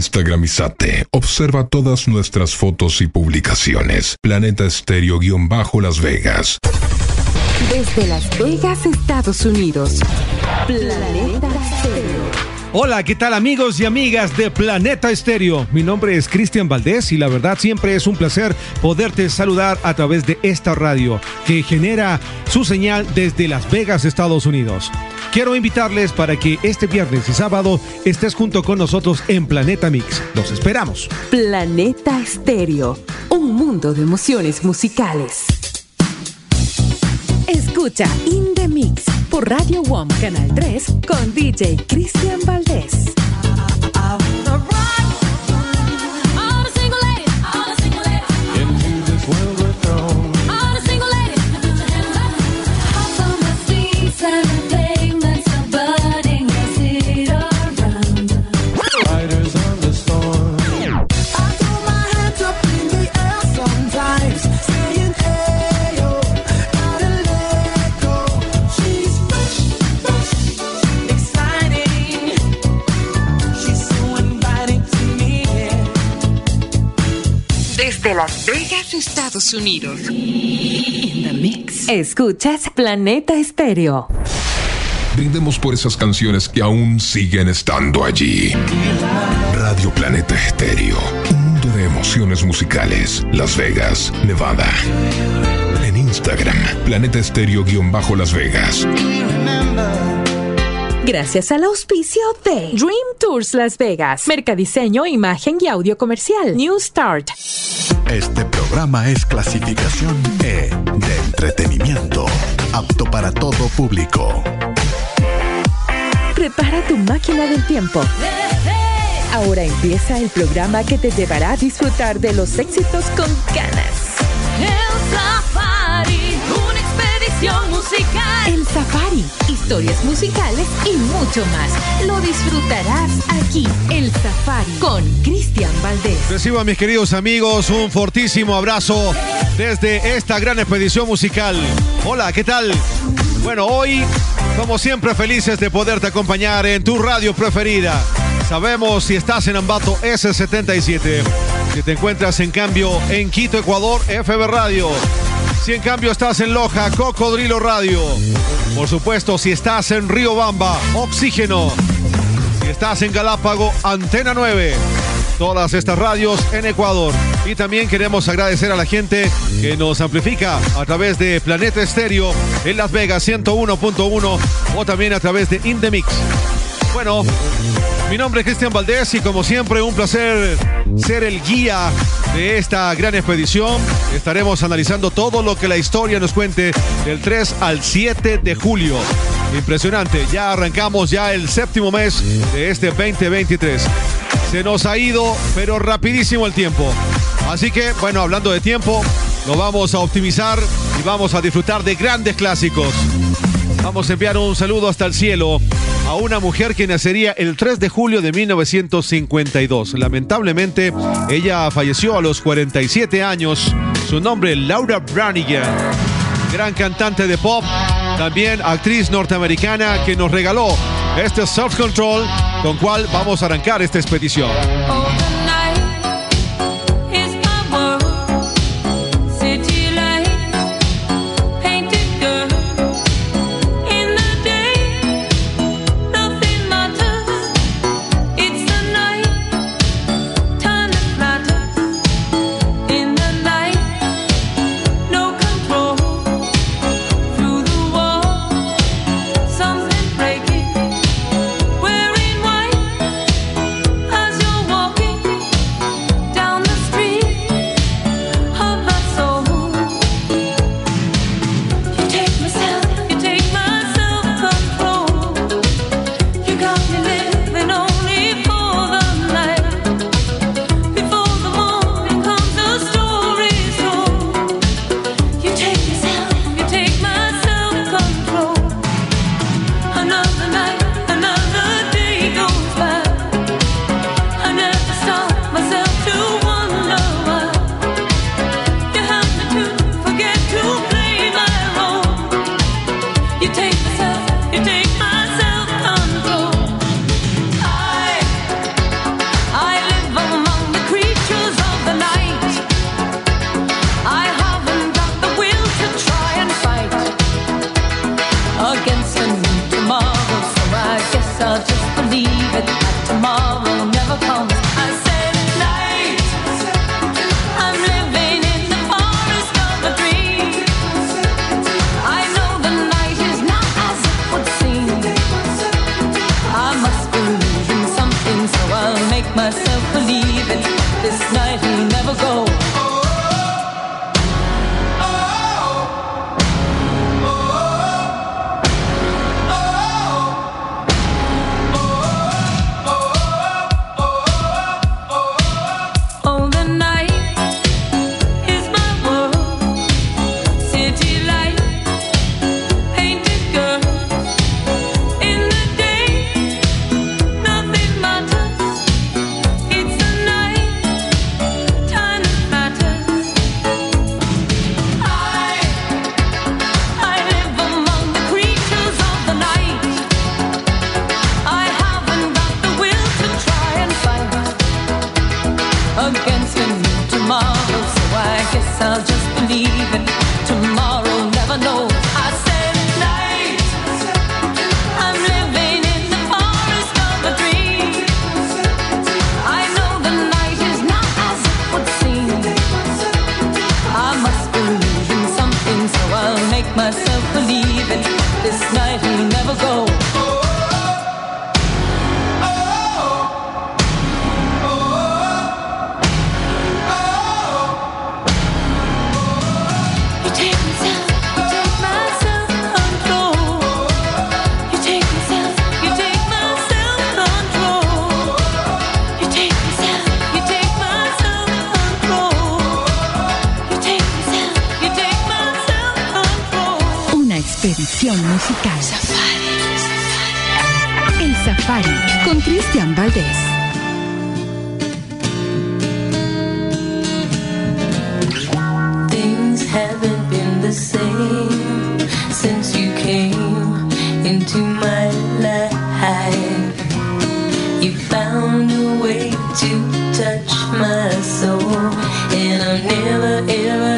Instagramizate. Observa todas nuestras fotos y publicaciones. Planeta Estéreo-Las Vegas. Desde Las Vegas, Estados Unidos. Planeta. Hola, ¿qué tal amigos y amigas de Planeta Estéreo? Mi nombre es Cristian Valdés y la verdad siempre es un placer poderte saludar a través de esta radio que genera su señal desde Las Vegas, Estados Unidos. Quiero invitarles para que este viernes y sábado estés junto con nosotros en Planeta Mix. Los esperamos. Planeta Estéreo, un mundo de emociones musicales. Escucha In Mix por Radio WOM Canal 3 con DJ Cristian Valdés. De Las Vegas, Estados Unidos. In the mix. Escuchas Planeta Estéreo. Brindemos por esas canciones que aún siguen estando allí. Radio Planeta Estéreo. Un mundo de emociones musicales. Las Vegas, Nevada. En Instagram, Planeta Estéreo-Las Vegas gracias al auspicio de Dream Tours Las Vegas, Mercadiseño, Imagen y Audio Comercial, New Start. Este programa es clasificación E de entretenimiento, apto para todo público. Prepara tu máquina del tiempo. Ahora empieza el programa que te llevará a disfrutar de los éxitos con ganas. El Safari, musical. El Safari historias musicales y mucho más. Lo disfrutarás aquí, El Safari, con Cristian Valdés. Recibo a mis queridos amigos un fortísimo abrazo desde esta gran expedición musical. Hola, ¿qué tal? Bueno, hoy, como siempre, felices de poderte acompañar en tu radio preferida. Sabemos si estás en Ambato S77, si te encuentras en cambio en Quito, Ecuador, FB Radio si en cambio estás en Loja, Cocodrilo Radio. Por supuesto, si estás en Río Bamba, Oxígeno. Si estás en Galápago, Antena 9. Todas estas radios en Ecuador. Y también queremos agradecer a la gente que nos amplifica a través de Planeta Estéreo en Las Vegas 101.1 o también a través de Indemix. Bueno, mi nombre es Cristian Valdés y como siempre un placer ser el guía de esta gran expedición. Estaremos analizando todo lo que la historia nos cuente del 3 al 7 de julio. Impresionante, ya arrancamos ya el séptimo mes de este 2023. Se nos ha ido, pero rapidísimo el tiempo. Así que, bueno, hablando de tiempo, lo vamos a optimizar y vamos a disfrutar de grandes clásicos. Vamos a enviar un saludo hasta el cielo a una mujer que nacería el 3 de julio de 1952. Lamentablemente, ella falleció a los 47 años. Su nombre, Laura Branigan, gran cantante de pop, también actriz norteamericana que nos regaló este Self Control, con cual vamos a arrancar esta expedición.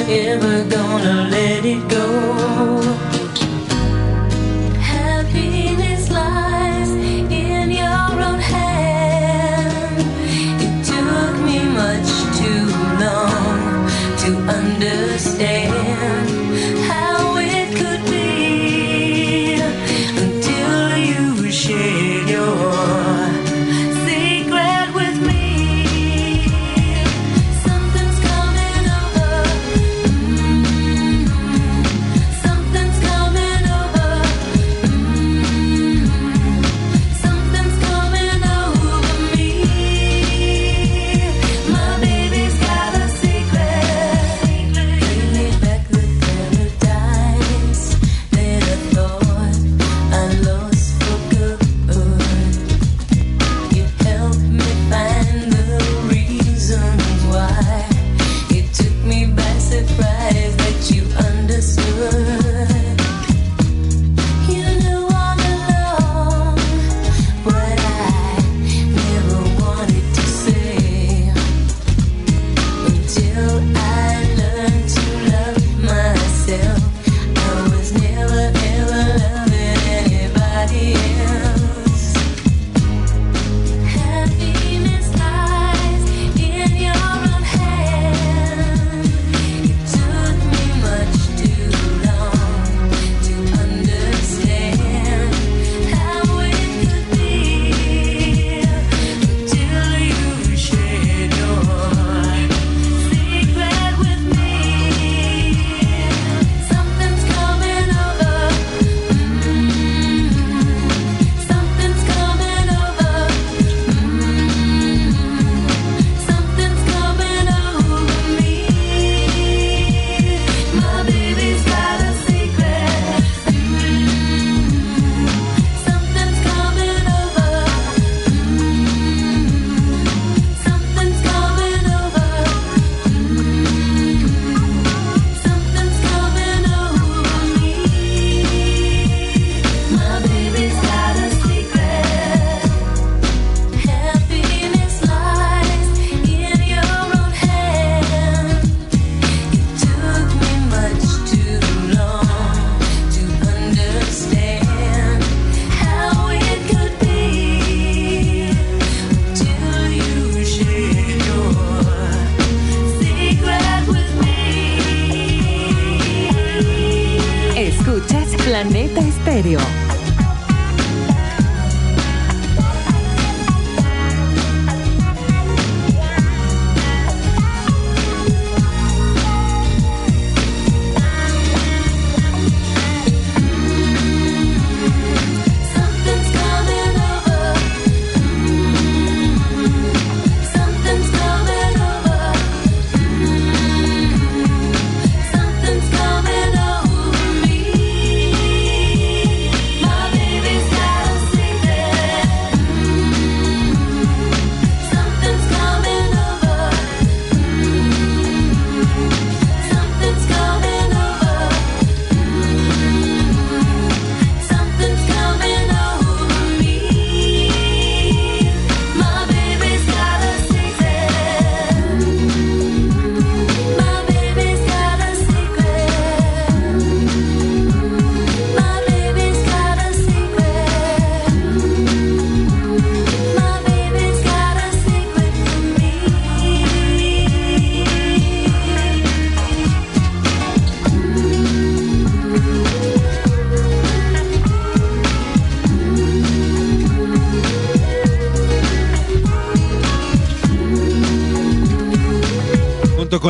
Ever, gonna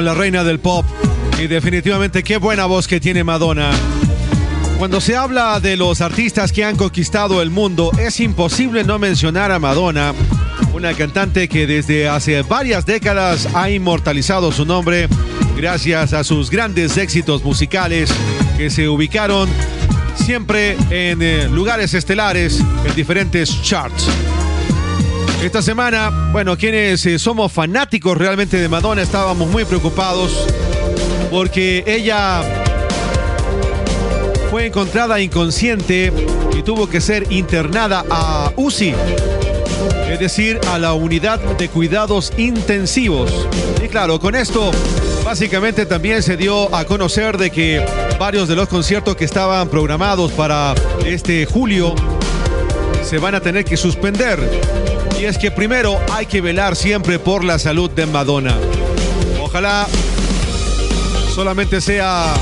la reina del pop. Y definitivamente qué buena voz que tiene Madonna. Cuando se habla de los artistas que han conquistado el mundo, es imposible no mencionar a Madonna, una cantante que desde hace varias décadas ha inmortalizado su nombre gracias a sus grandes éxitos musicales que se ubicaron siempre en eh, lugares estelares en diferentes charts. Esta semana, bueno, quienes eh, somos fanáticos realmente de Madonna estábamos muy preocupados porque ella fue encontrada inconsciente y tuvo que ser internada a UCI, es decir, a la unidad de cuidados intensivos. Y claro, con esto básicamente también se dio a conocer de que varios de los conciertos que estaban programados para este julio se van a tener que suspender. Y es que primero hay que velar siempre por la salud de Madonna. Ojalá solamente sea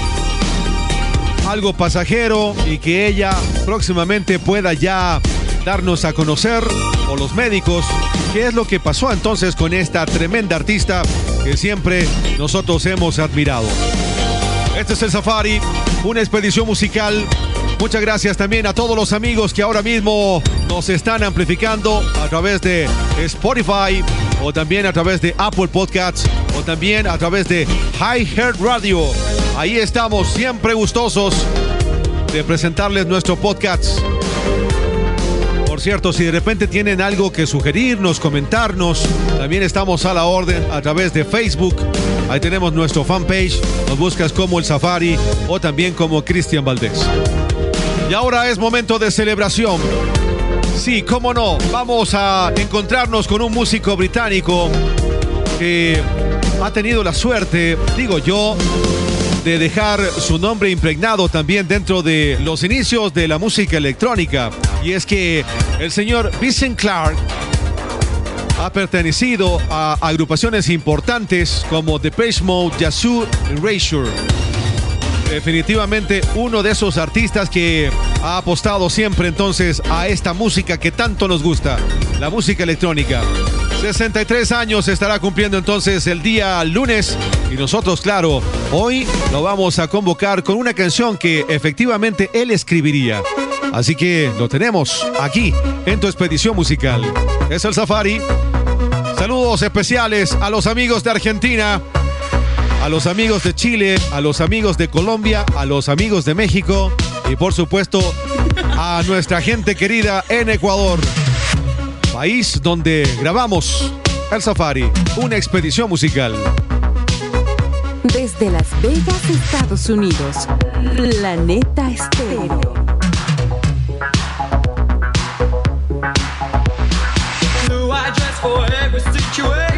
algo pasajero y que ella próximamente pueda ya darnos a conocer, o los médicos, qué es lo que pasó entonces con esta tremenda artista que siempre nosotros hemos admirado. Este es el Safari, una expedición musical. Muchas gracias también a todos los amigos que ahora mismo nos están amplificando a través de Spotify o también a través de Apple Podcasts o también a través de High Heart Radio. Ahí estamos siempre gustosos de presentarles nuestro podcast. Por cierto, si de repente tienen algo que sugerirnos, comentarnos, también estamos a la orden a través de Facebook. Ahí tenemos nuestro fanpage. Nos buscas como El Safari o también como Cristian Valdés. Y ahora es momento de celebración. Sí, cómo no, vamos a encontrarnos con un músico británico que ha tenido la suerte, digo yo, de dejar su nombre impregnado también dentro de los inicios de la música electrónica. Y es que el señor Vincent Clark ha pertenecido a agrupaciones importantes como Depeche Mode, Yazoo Erasure. Definitivamente uno de esos artistas que ha apostado siempre entonces a esta música que tanto nos gusta, la música electrónica. 63 años estará cumpliendo entonces el día lunes y nosotros, claro, hoy lo vamos a convocar con una canción que efectivamente él escribiría. Así que lo tenemos aquí en tu expedición musical. Es el Safari. Saludos especiales a los amigos de Argentina, a los amigos de Chile, a los amigos de Colombia, a los amigos de México y por supuesto a nuestra gente querida en Ecuador, país donde grabamos El Safari, una expedición musical. Desde Las Vegas, Estados Unidos, Planeta Estéreo. Blue eye dress for every situation.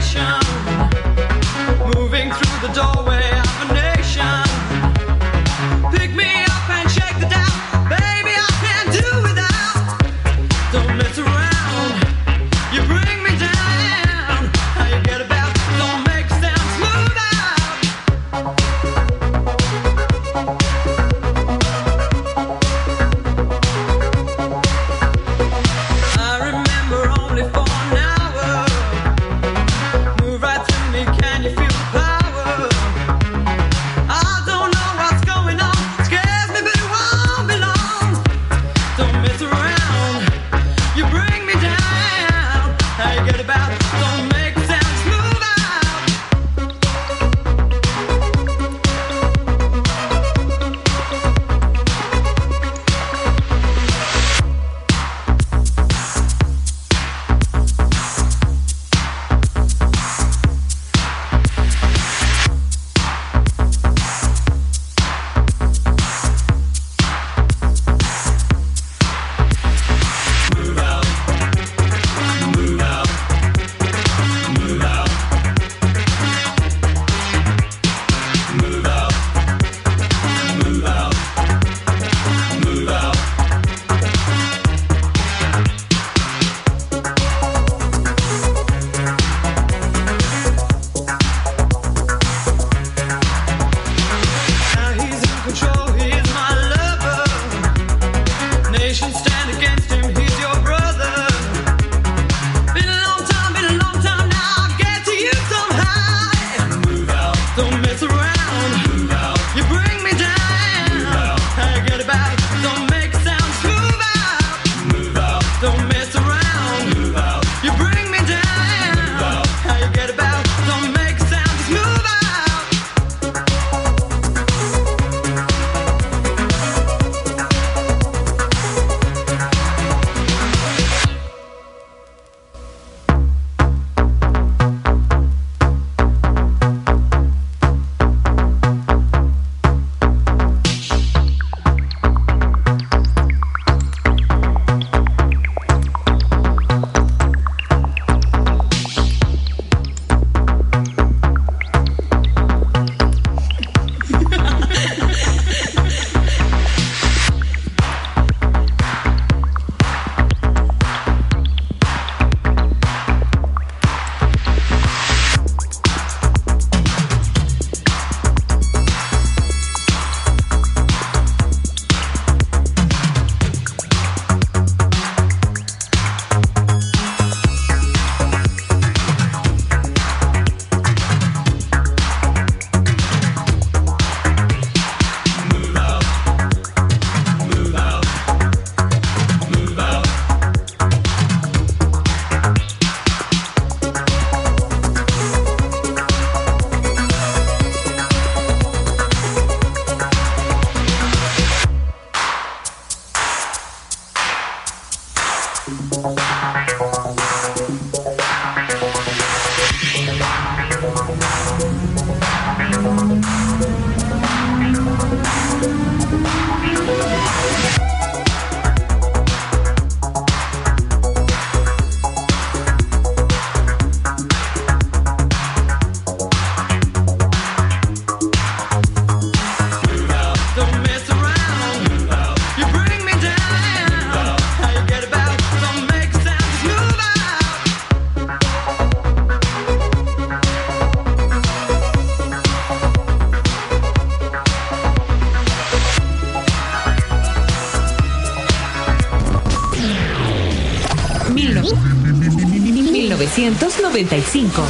55.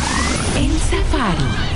En Safari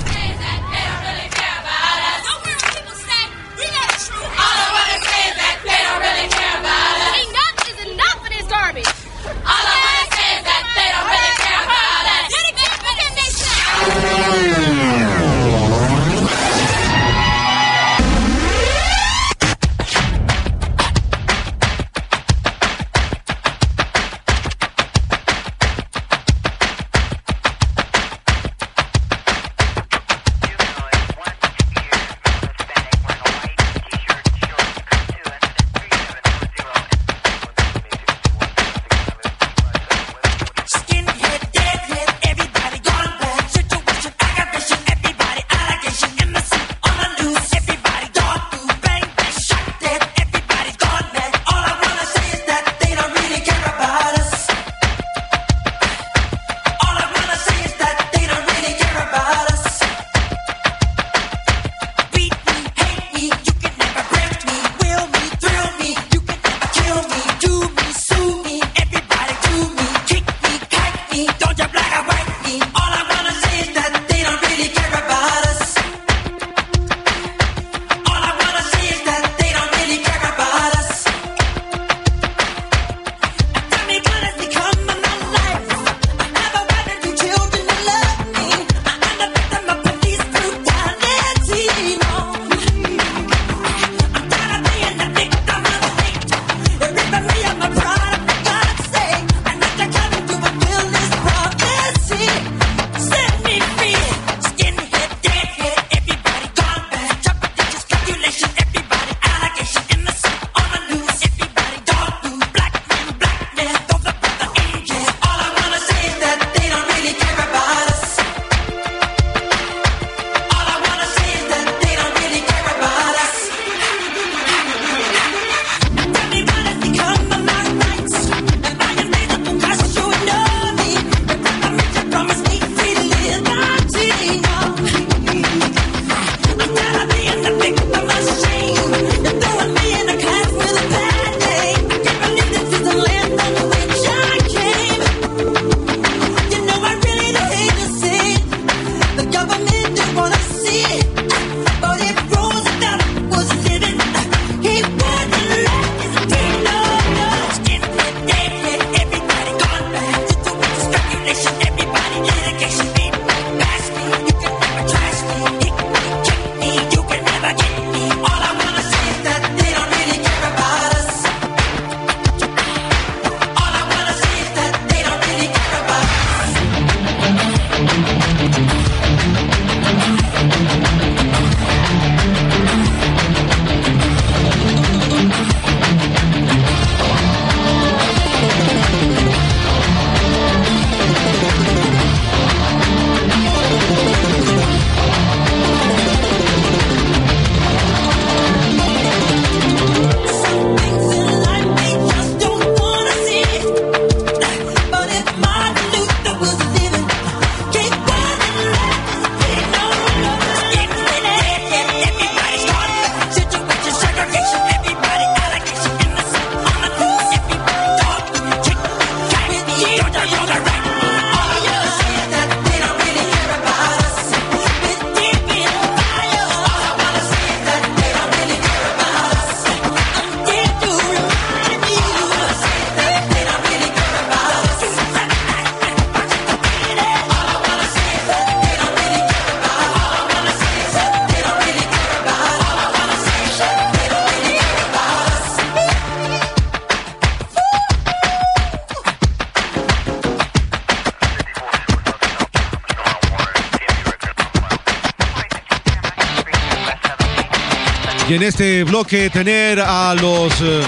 en este bloque tener a los eh,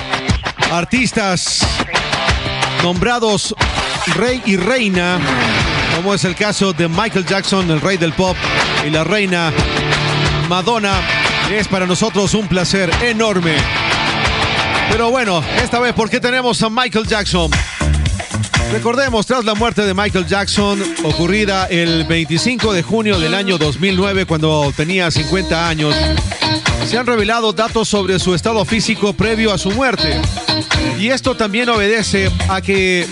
artistas nombrados rey y reina, como es el caso de Michael Jackson, el rey del pop, y la reina Madonna. Es para nosotros un placer enorme. Pero bueno, esta vez, ¿por qué tenemos a Michael Jackson? Recordemos, tras la muerte de Michael Jackson, ocurrida el 25 de junio del año 2009, cuando tenía 50 años, se han revelado datos sobre su estado físico previo a su muerte. Y esto también obedece a que,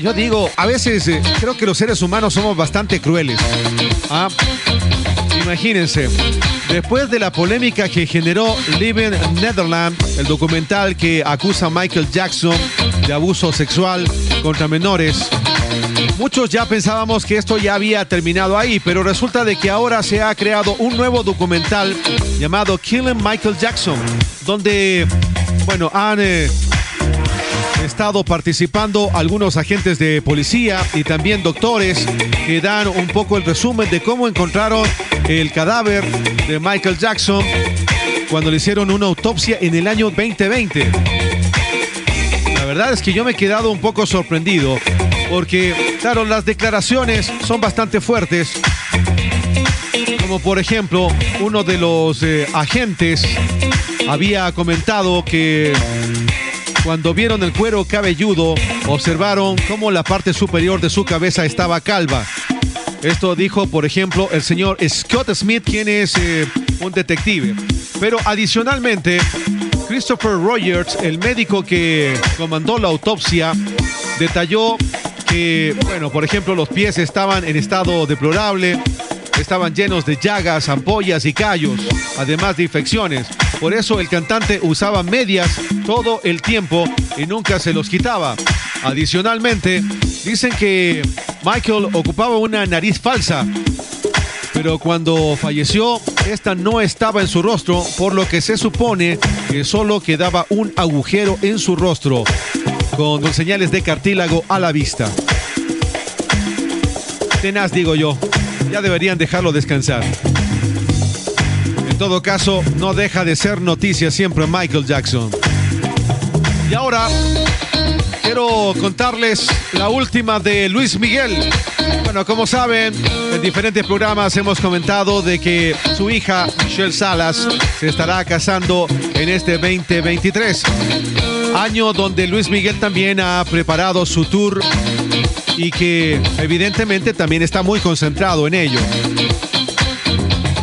yo digo, a veces eh, creo que los seres humanos somos bastante crueles. ¿ah? Imagínense, después de la polémica que generó Living Netherland, el documental que acusa a Michael Jackson de abuso sexual contra menores, Muchos ya pensábamos que esto ya había terminado ahí, pero resulta de que ahora se ha creado un nuevo documental llamado Killing Michael Jackson, donde, bueno, han eh, estado participando algunos agentes de policía y también doctores que dan un poco el resumen de cómo encontraron el cadáver de Michael Jackson cuando le hicieron una autopsia en el año 2020. La verdad es que yo me he quedado un poco sorprendido porque, claro, las declaraciones son bastante fuertes. Como por ejemplo, uno de los eh, agentes había comentado que cuando vieron el cuero cabelludo, observaron cómo la parte superior de su cabeza estaba calva. Esto dijo, por ejemplo, el señor Scott Smith, quien es eh, un detective. Pero adicionalmente, Christopher Rogers, el médico que comandó la autopsia, detalló bueno, por ejemplo, los pies estaban en estado deplorable, estaban llenos de llagas, ampollas y callos, además de infecciones. Por eso el cantante usaba medias todo el tiempo y nunca se los quitaba. Adicionalmente, dicen que Michael ocupaba una nariz falsa, pero cuando falleció, esta no estaba en su rostro, por lo que se supone que solo quedaba un agujero en su rostro, con señales de cartílago a la vista. Tenaz, digo yo. Ya deberían dejarlo descansar. En todo caso, no deja de ser noticia siempre Michael Jackson. Y ahora quiero contarles la última de Luis Miguel. Bueno, como saben, en diferentes programas hemos comentado de que su hija, Michelle Salas, se estará casando en este 2023. Año donde Luis Miguel también ha preparado su tour y que evidentemente también está muy concentrado en ello.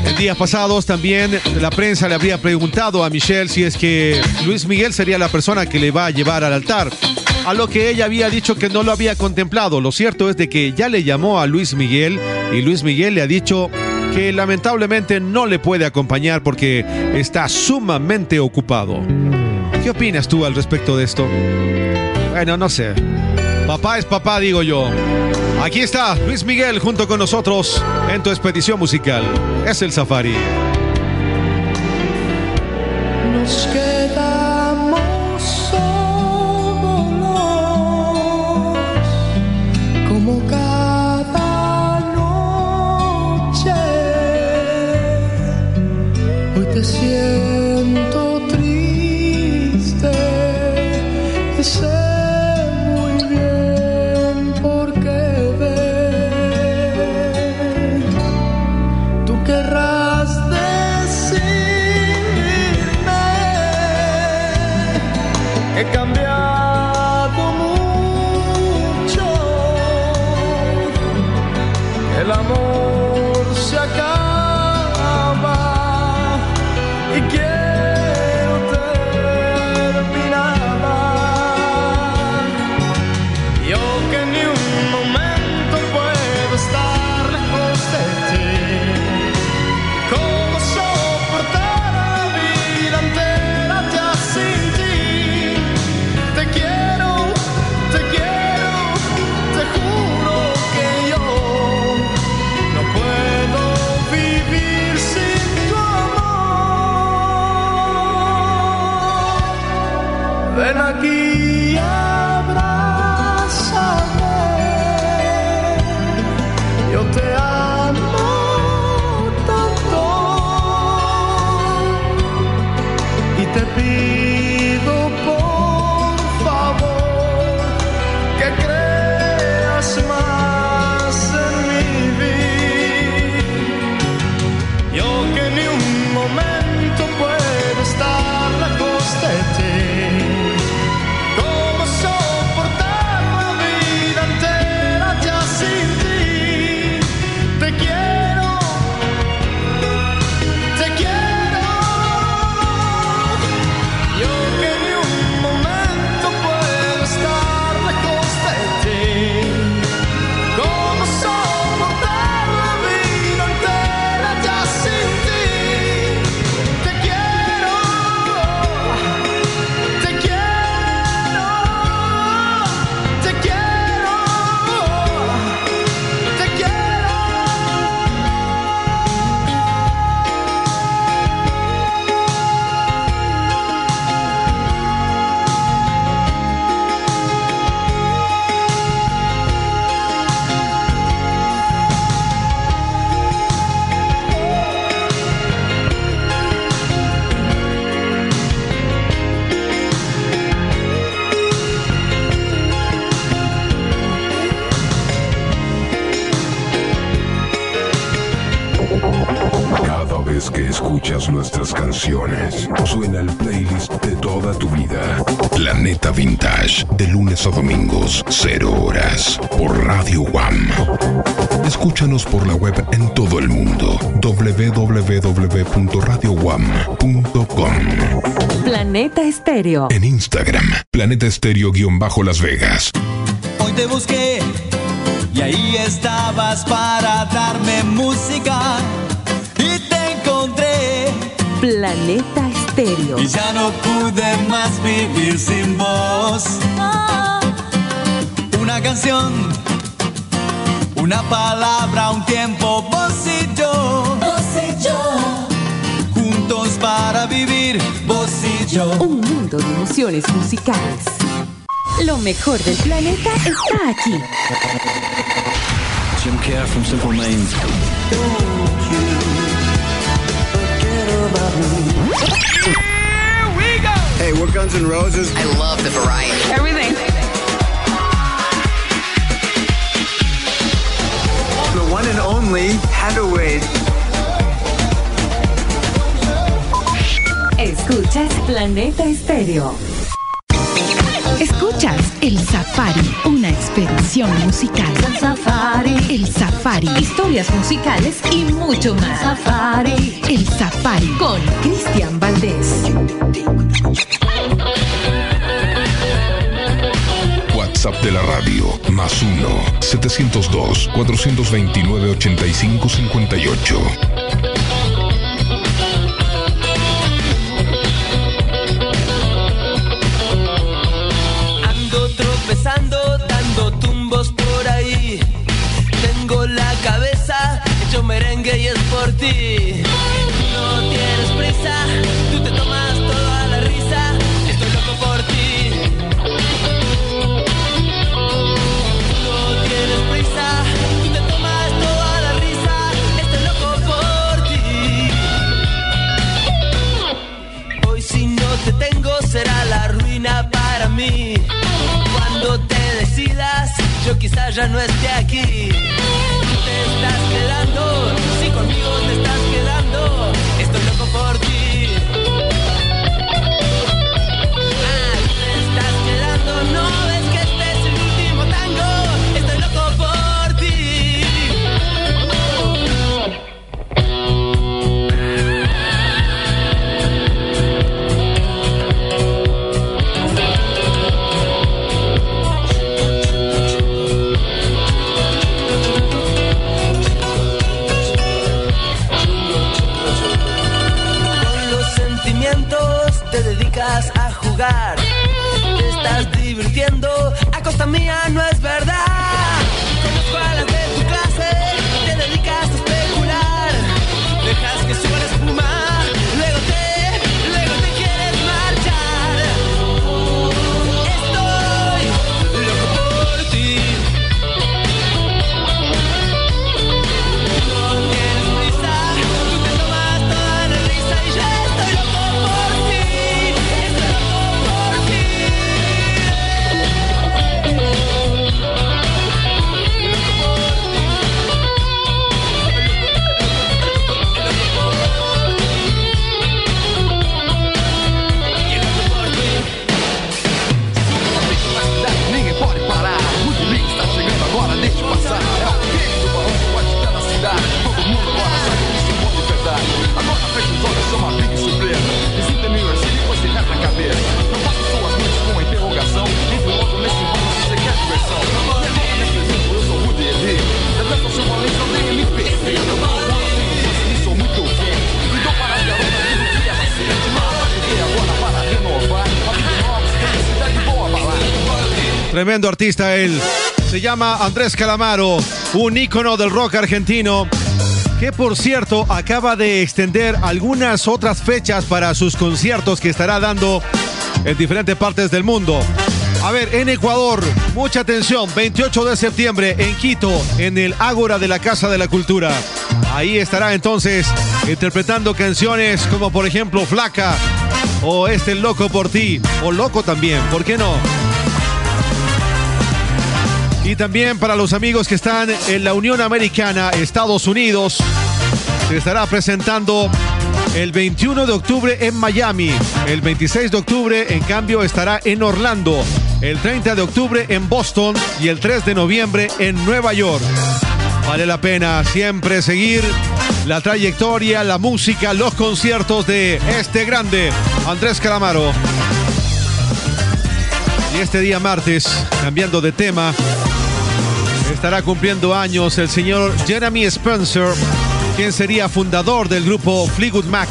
En días pasados también la prensa le habría preguntado a Michelle si es que Luis Miguel sería la persona que le va a llevar al altar. A lo que ella había dicho que no lo había contemplado. Lo cierto es de que ya le llamó a Luis Miguel y Luis Miguel le ha dicho que lamentablemente no le puede acompañar porque está sumamente ocupado. ¿Qué opinas tú al respecto de esto? Bueno, no sé. Papá es papá, digo yo. Aquí está Luis Miguel junto con nosotros en tu expedición musical. Es el Safari. Radio One. Escúchanos por la web en todo el mundo. www.radiowam.com Planeta Estéreo. En Instagram, Planeta Estéreo-Las Vegas. Hoy te busqué y ahí estabas para darme música y te encontré Planeta Estéreo. y ya no pude más vivir sin vos. Una canción, una palabra, un tiempo, vos y yo. Vos y yo. Juntos para vivir, vos y yo. Un mundo de emociones musicales. Lo mejor del planeta está aquí. Jim Kerr from Simple Minds. Hey, we're Guns N' Roses. I love the variety. Everything. One and only Hathaway. Escuchas Planeta Estéreo. Escuchas El Safari, una expedición musical. Safari. El Safari, Historias musicales y mucho más. Safari, El Safari. Con Cristian Valdés. WhatsApp de la radio, más 1-702-429-8558. Ando tropezando, dando tumbos por ahí. Tengo la cabeza hecho merengue y es por ti. Yo quizás ya no esté aquí. Te estás quedando, Tremendo artista él. Se llama Andrés Calamaro, un ícono del rock argentino que por cierto acaba de extender algunas otras fechas para sus conciertos que estará dando en diferentes partes del mundo. A ver, en Ecuador, mucha atención, 28 de septiembre en Quito, en el Ágora de la Casa de la Cultura. Ahí estará entonces interpretando canciones como por ejemplo Flaca o Este Loco por ti, o Loco también, ¿por qué no? Y también para los amigos que están en la Unión Americana, Estados Unidos, se estará presentando el 21 de octubre en Miami. El 26 de octubre, en cambio, estará en Orlando. El 30 de octubre en Boston y el 3 de noviembre en Nueva York. Vale la pena siempre seguir la trayectoria, la música, los conciertos de este grande Andrés Calamaro. Este día martes, cambiando de tema, estará cumpliendo años el señor Jeremy Spencer, quien sería fundador del grupo Fleetwood Mac.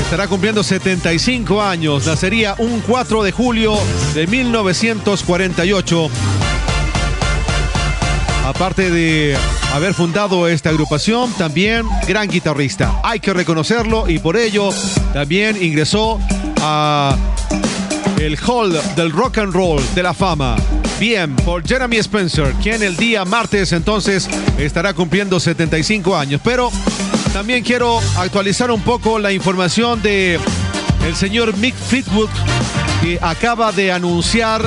Estará cumpliendo 75 años, nacería un 4 de julio de 1948. Aparte de haber fundado esta agrupación, también gran guitarrista. Hay que reconocerlo y por ello también ingresó a el Hall del Rock and Roll de la Fama. Bien, por Jeremy Spencer, quien el día martes entonces estará cumpliendo 75 años. Pero también quiero actualizar un poco la información de el señor Mick Fleetwood, que acaba de anunciar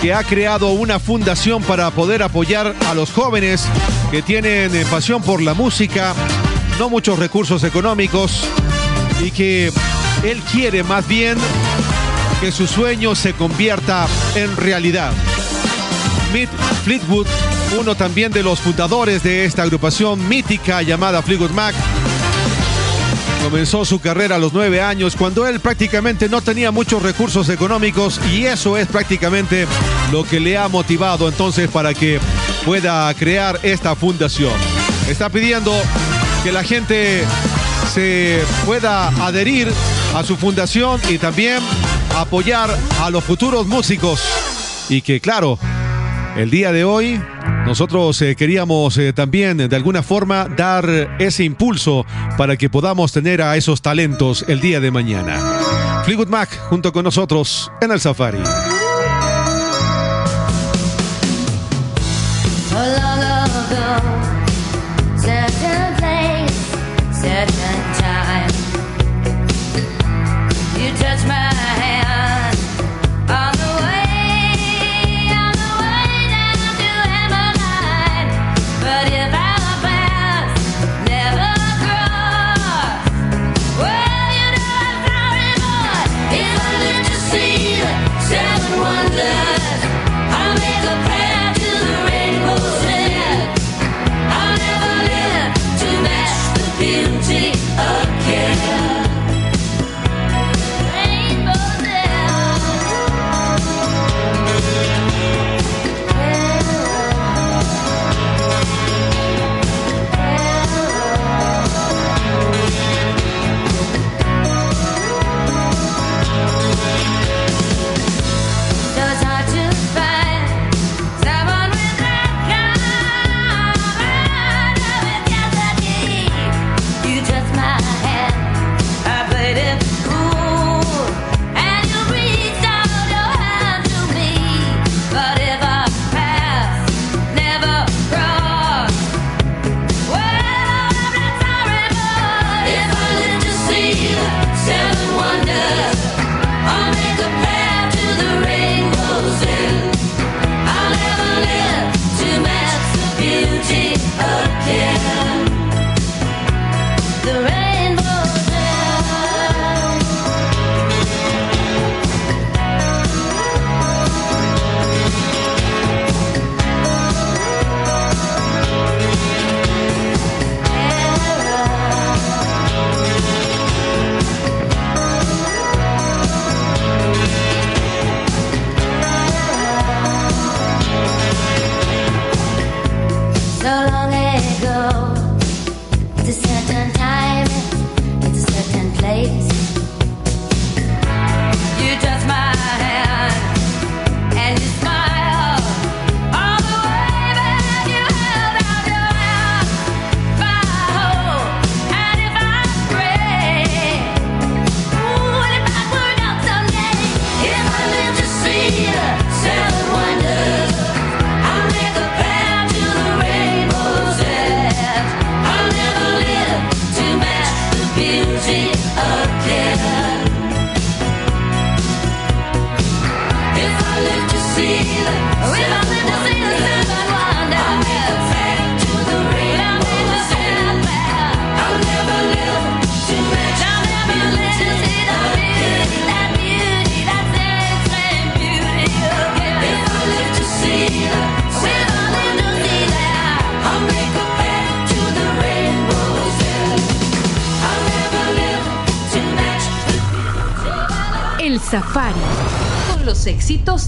que ha creado una fundación para poder apoyar a los jóvenes que tienen eh, pasión por la música, no muchos recursos económicos y que él quiere más bien que su sueño se convierta en realidad. Mick Fleetwood, uno también de los fundadores de esta agrupación mítica llamada Fleetwood Mac, comenzó su carrera a los nueve años cuando él prácticamente no tenía muchos recursos económicos y eso es prácticamente lo que le ha motivado entonces para que pueda crear esta fundación. Está pidiendo que la gente se pueda adherir a su fundación y también apoyar a los futuros músicos y que claro, el día de hoy nosotros eh, queríamos eh, también de alguna forma dar ese impulso para que podamos tener a esos talentos el día de mañana. Fleetwood Mac junto con nosotros en el Safari.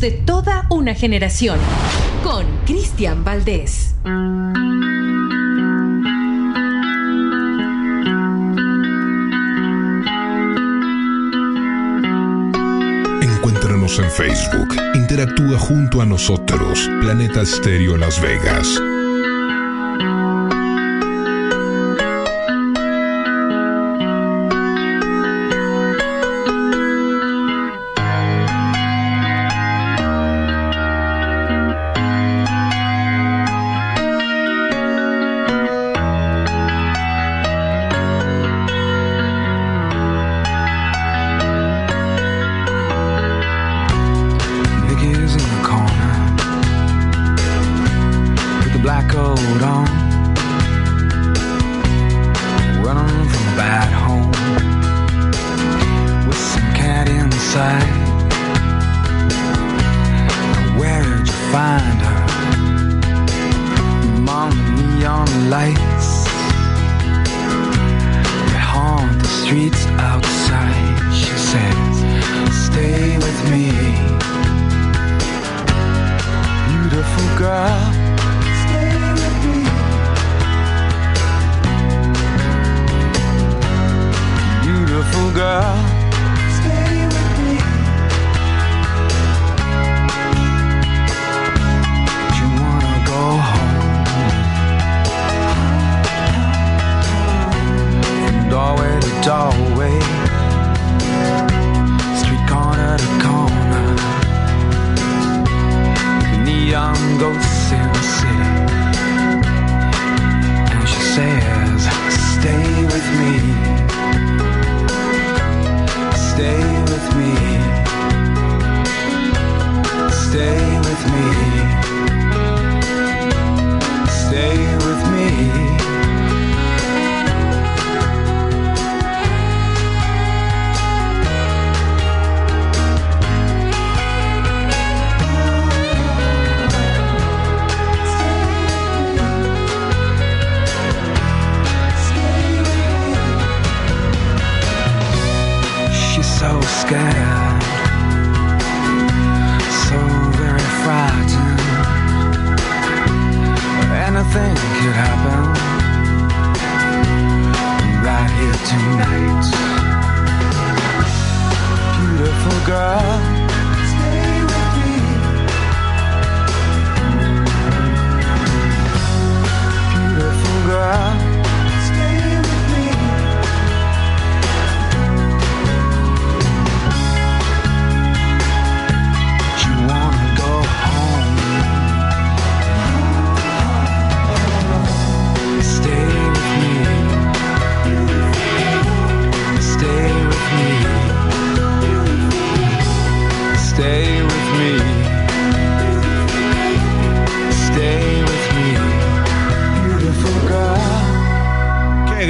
De toda una generación. Con Cristian Valdés. Encuéntranos en Facebook. Interactúa junto a nosotros. Planeta Estéreo Las Vegas. Me."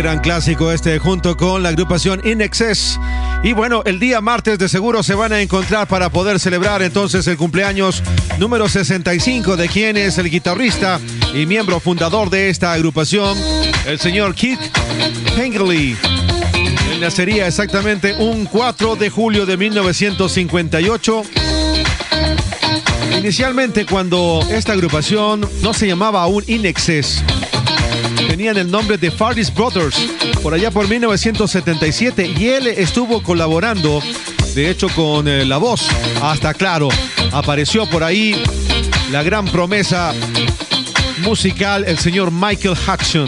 Gran clásico este junto con la agrupación In Excess. Y bueno, el día martes de seguro se van a encontrar para poder celebrar entonces el cumpleaños número 65 de quien es el guitarrista y miembro fundador de esta agrupación, el señor Keith Pinkley. Él nacería exactamente un 4 de julio de 1958. Inicialmente cuando esta agrupación no se llamaba aún In Excess, tenían el nombre de Fardis Brothers por allá por 1977 y él estuvo colaborando de hecho con eh, la voz. Hasta claro apareció por ahí la gran promesa musical el señor Michael Jackson.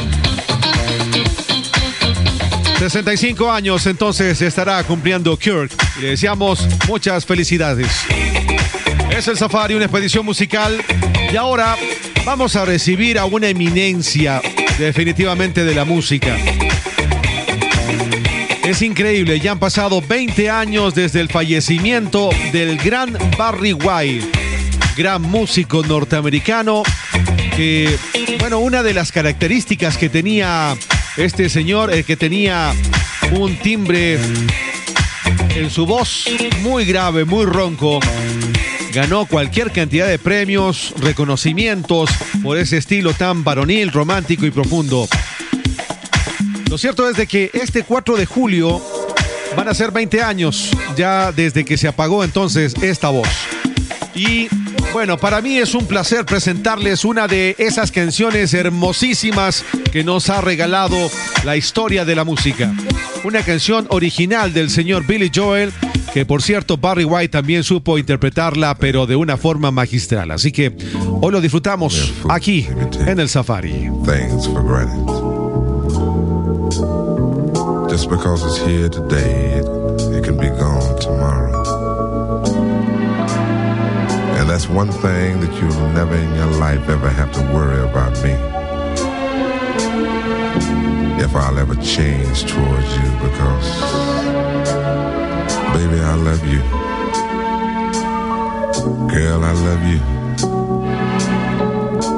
65 años entonces estará cumpliendo Kirk y le deseamos muchas felicidades. Es el Safari, una expedición musical. Y ahora vamos a recibir a una eminencia definitivamente de la música. Es increíble, ya han pasado 20 años desde el fallecimiento del gran Barry White, gran músico norteamericano, que, bueno, una de las características que tenía este señor es que tenía un timbre en su voz muy grave, muy ronco. Ganó cualquier cantidad de premios, reconocimientos por ese estilo tan varonil, romántico y profundo. Lo cierto es de que este 4 de julio Van a ser 20 años ya desde que se apagó entonces esta voz. Y bueno, para mí es un placer presentarles una de esas canciones hermosísimas que nos ha regalado la historia de la música. Una canción original del señor Billy Joel, que por cierto Barry White también supo interpretarla, pero de una forma magistral. Así que hoy lo disfrutamos aquí en el Safari. things for granted. Just because it's here today, it, it can be gone tomorrow. And that's one thing that you'll never in your life ever have to worry about me. If I'll ever change towards you, because, baby, I love you. Girl, I love you.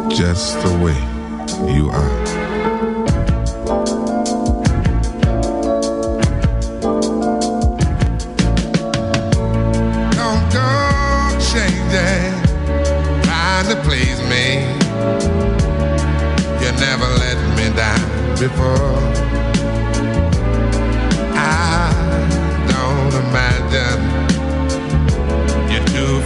Just the way you are. Don't go changing, trying to please me. You never let me down before.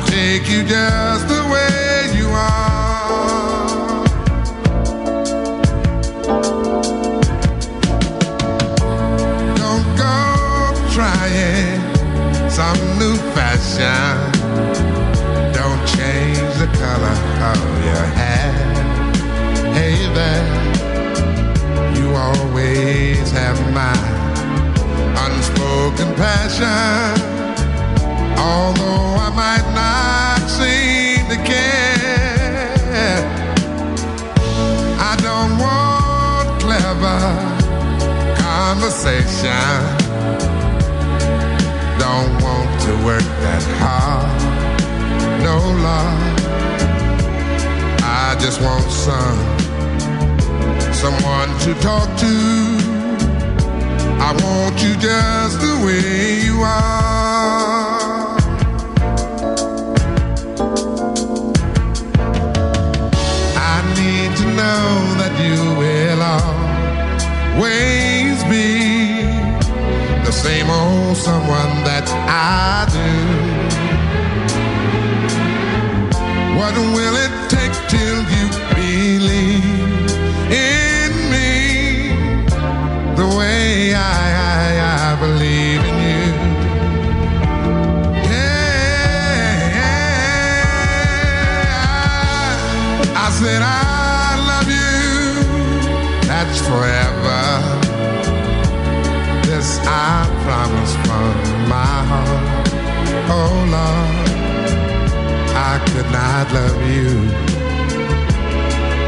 I'll take you just the way you are. Don't go trying some new fashion. Don't change the color of your hair. Hey there, you always have my unspoken passion. Although I might not seem to care, I don't want clever conversation. Don't want to work that hard. No love. I just want some someone to talk to. I want you just the way you are. Same old someone that I do. What will it take till you believe in me the way I, I, I believe in you? Yeah, I said I love you. That's forever. I promise from my heart. Oh Lord, I could not love you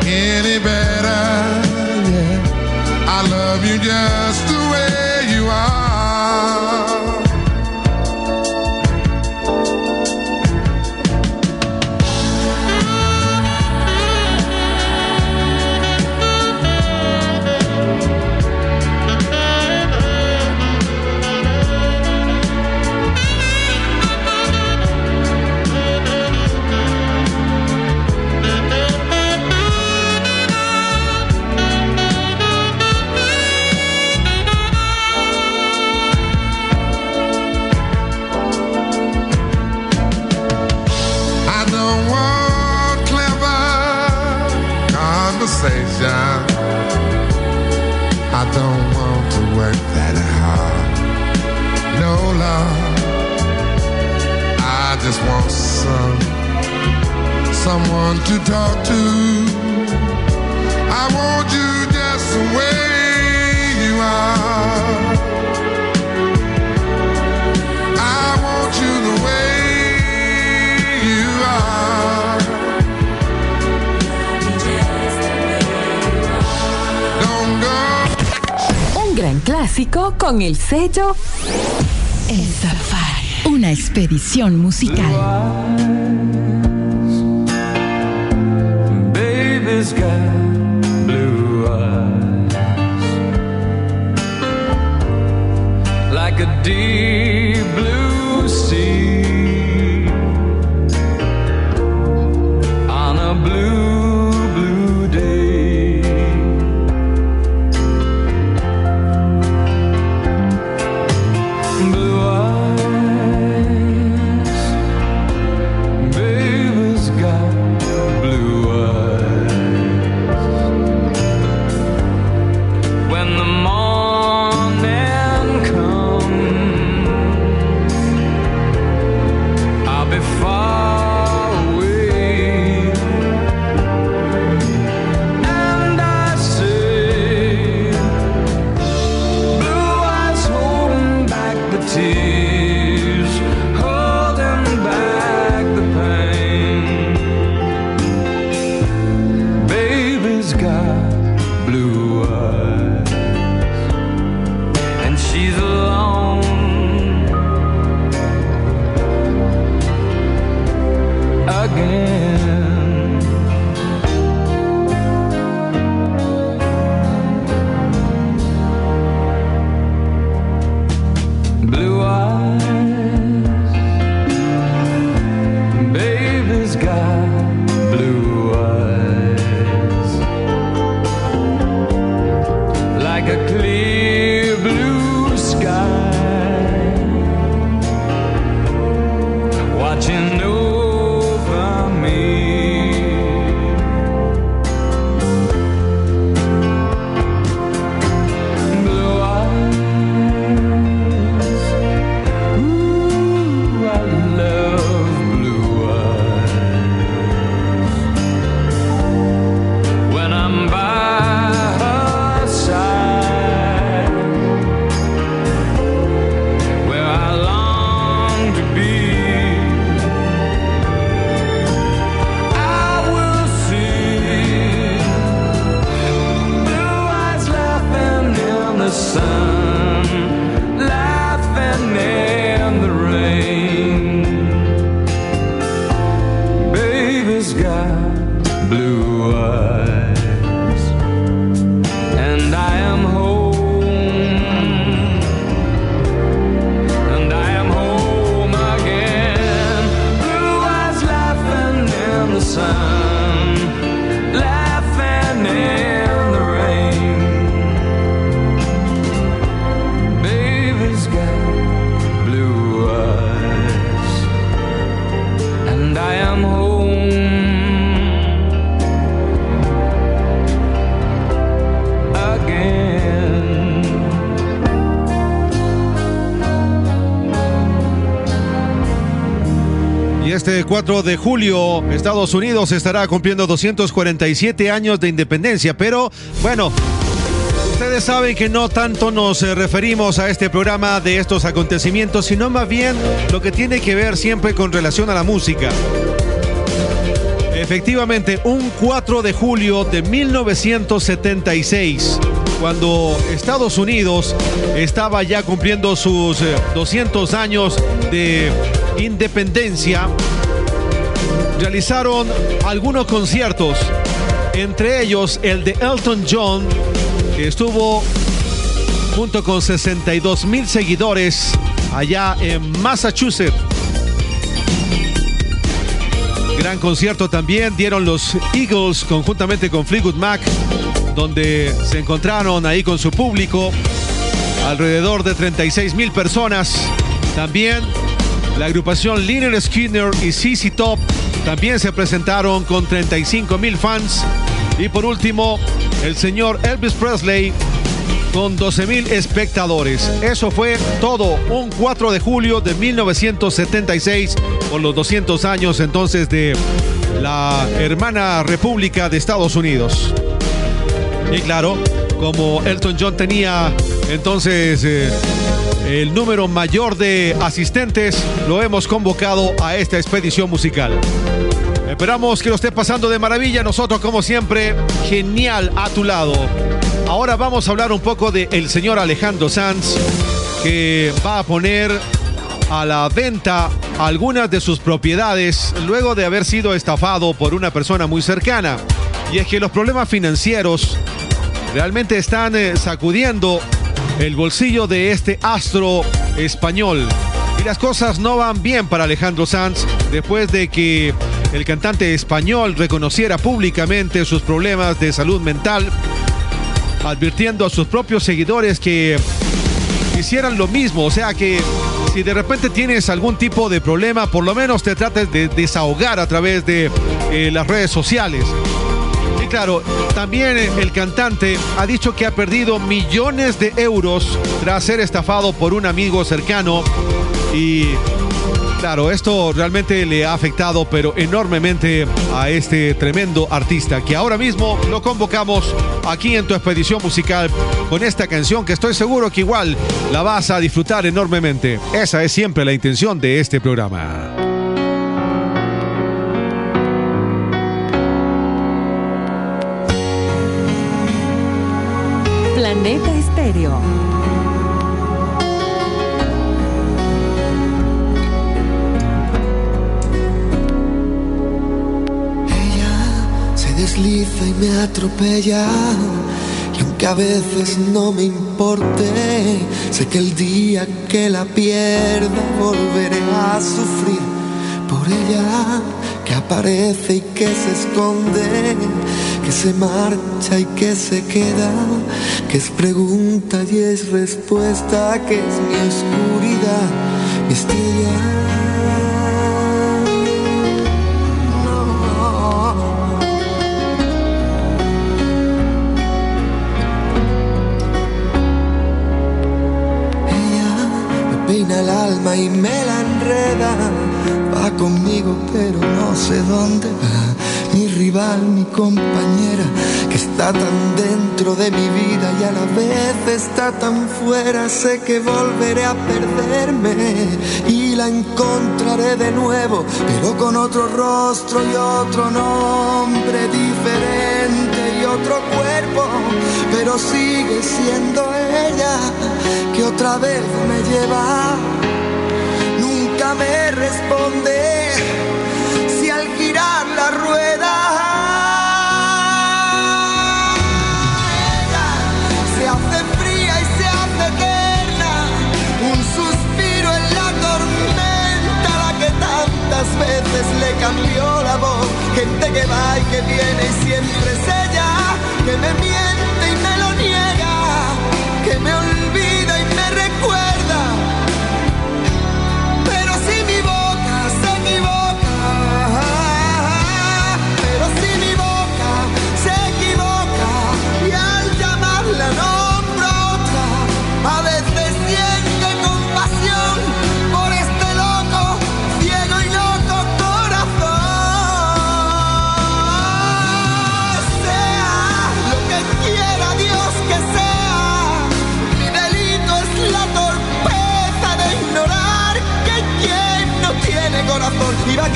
any better. Yeah, I love you just the way you are. El sello El Safari. una expedición musical. sky blue 4 de julio, Estados Unidos estará cumpliendo 247 años de independencia, pero bueno. Ustedes saben que no tanto nos eh, referimos a este programa de estos acontecimientos, sino más bien lo que tiene que ver siempre con relación a la música. Efectivamente, un 4 de julio de 1976, cuando Estados Unidos estaba ya cumpliendo sus eh, 200 años de independencia, realizaron algunos conciertos, entre ellos el de Elton John, que estuvo junto con 62 mil seguidores allá en Massachusetts. Gran concierto también dieron los Eagles conjuntamente con Fleetwood Mac, donde se encontraron ahí con su público, alrededor de 36 mil personas. También la agrupación Liner Skinner y CC Top también se presentaron con 35 mil fans. Y por último, el señor Elvis Presley con 12 mil espectadores. Eso fue todo un 4 de julio de 1976 por los 200 años entonces de la hermana República de Estados Unidos. Y claro, como Elton John tenía entonces eh, el número mayor de asistentes, lo hemos convocado a esta expedición musical. Esperamos que lo esté pasando de maravilla. Nosotros, como siempre, genial a tu lado. Ahora vamos a hablar un poco de señor Alejandro Sanz, que va a poner a la venta algunas de sus propiedades luego de haber sido estafado por una persona muy cercana. Y es que los problemas financieros realmente están eh, sacudiendo el bolsillo de este astro español. Y las cosas no van bien para Alejandro Sanz después de que el cantante español reconociera públicamente sus problemas de salud mental, advirtiendo a sus propios seguidores que hicieran lo mismo. O sea que si de repente tienes algún tipo de problema, por lo menos te trates de desahogar a través de eh, las redes sociales. Claro, también el cantante ha dicho que ha perdido millones de euros tras ser estafado por un amigo cercano y claro, esto realmente le ha afectado pero enormemente a este tremendo artista que ahora mismo lo convocamos aquí en tu expedición musical con esta canción que estoy seguro que igual la vas a disfrutar enormemente. Esa es siempre la intención de este programa. Planeta Estéreo. se desliza y me atropella. Y aunque a veces no me importe, sé que el día que la pierda volveré a sufrir por ella, que aparece y que se esconde, que se marcha y que se queda, que es pregunta y es respuesta, que es mi oscuridad, mi estrella. peina el alma y me la enreda. Va conmigo, pero no sé dónde va. Mi rival, mi compañera, que está tan dentro de mi vida y a la vez está tan fuera. Sé que volveré a perderme y la encontraré de nuevo, pero con otro rostro y otro nombre diferente y otro cuerpo. Pero sigue siendo ella que otra vez me lleva. Nunca me responde si al girar la rueda cambió la voz. Gente que va y que viene y siempre es ella que me miente y me lo niega, que me olvida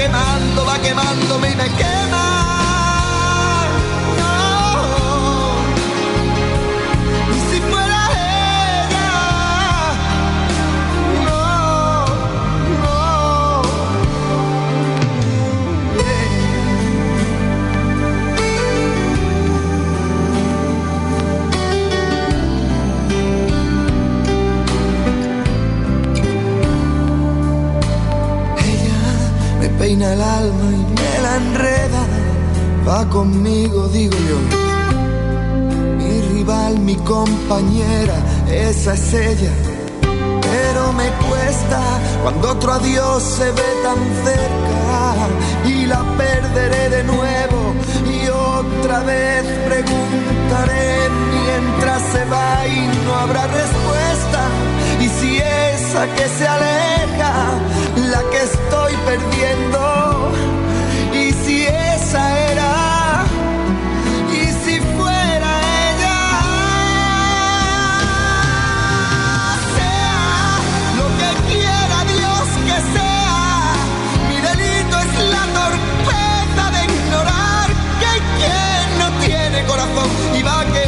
quemando, va quemándome y me quema. El alma y me la enreda. Va conmigo, digo yo. Mi rival, mi compañera, esa es ella. Pero me cuesta cuando otro adiós se ve tan cerca y la perderé de nuevo y otra vez preguntaré mientras se va y no habrá respuesta. Esa que se aleja, la que estoy perdiendo, y si esa era, y si fuera ella, sea lo que quiera Dios que sea, mi delito es la torpeza de ignorar que quien no tiene corazón y va quemándome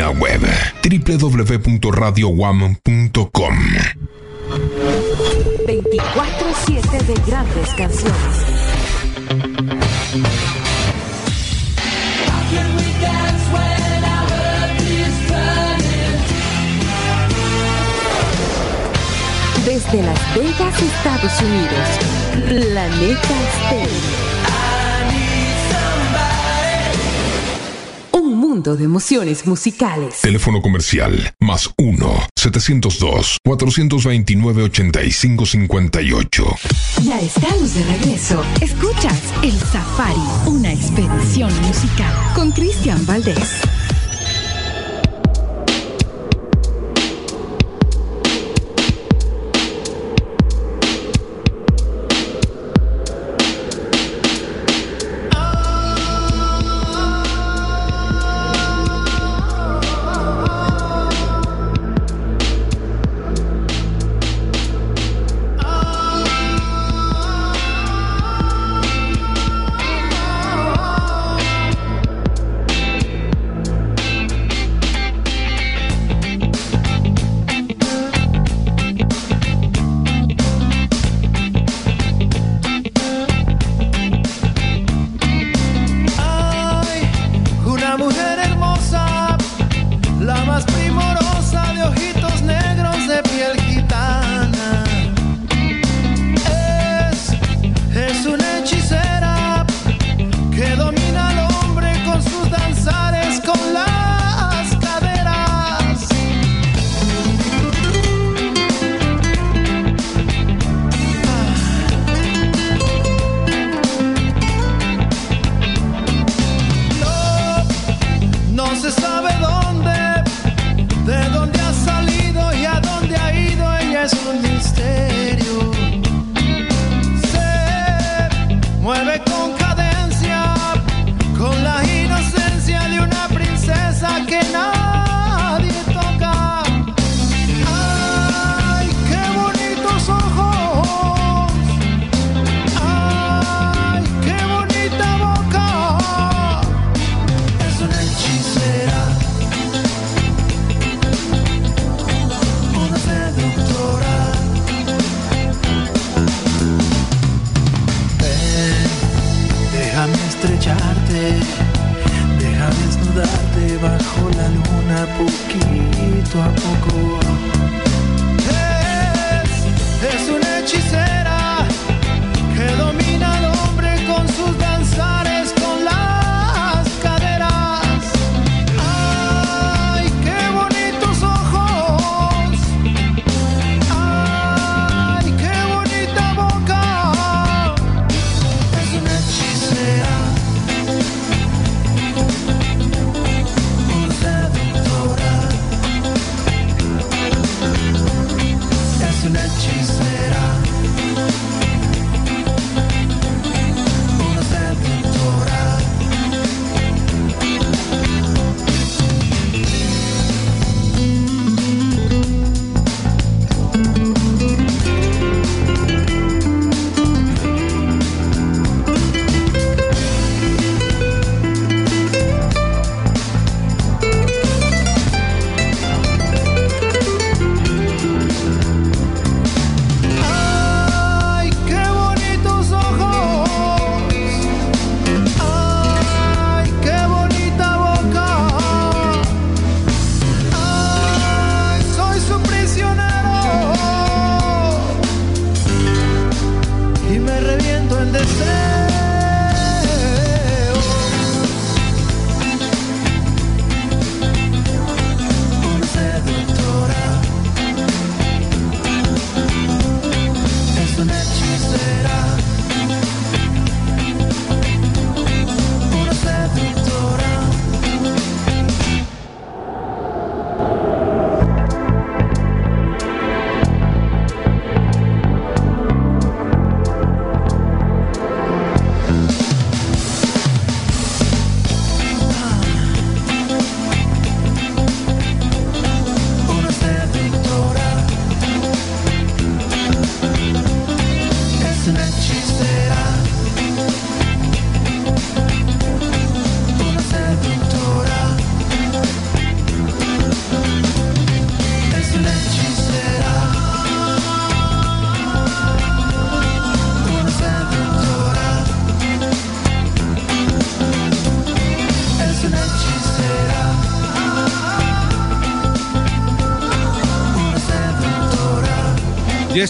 página web www.radiowam.com. 24-7 de grandes canciones. Desde Las Vegas, Estados Unidos, Planeta Estéreo. Un mundo de emociones musicales. Teléfono comercial más 1-702-429-8558. Ya estamos de regreso. Escuchas El Safari, una expedición musical con Cristian Valdés.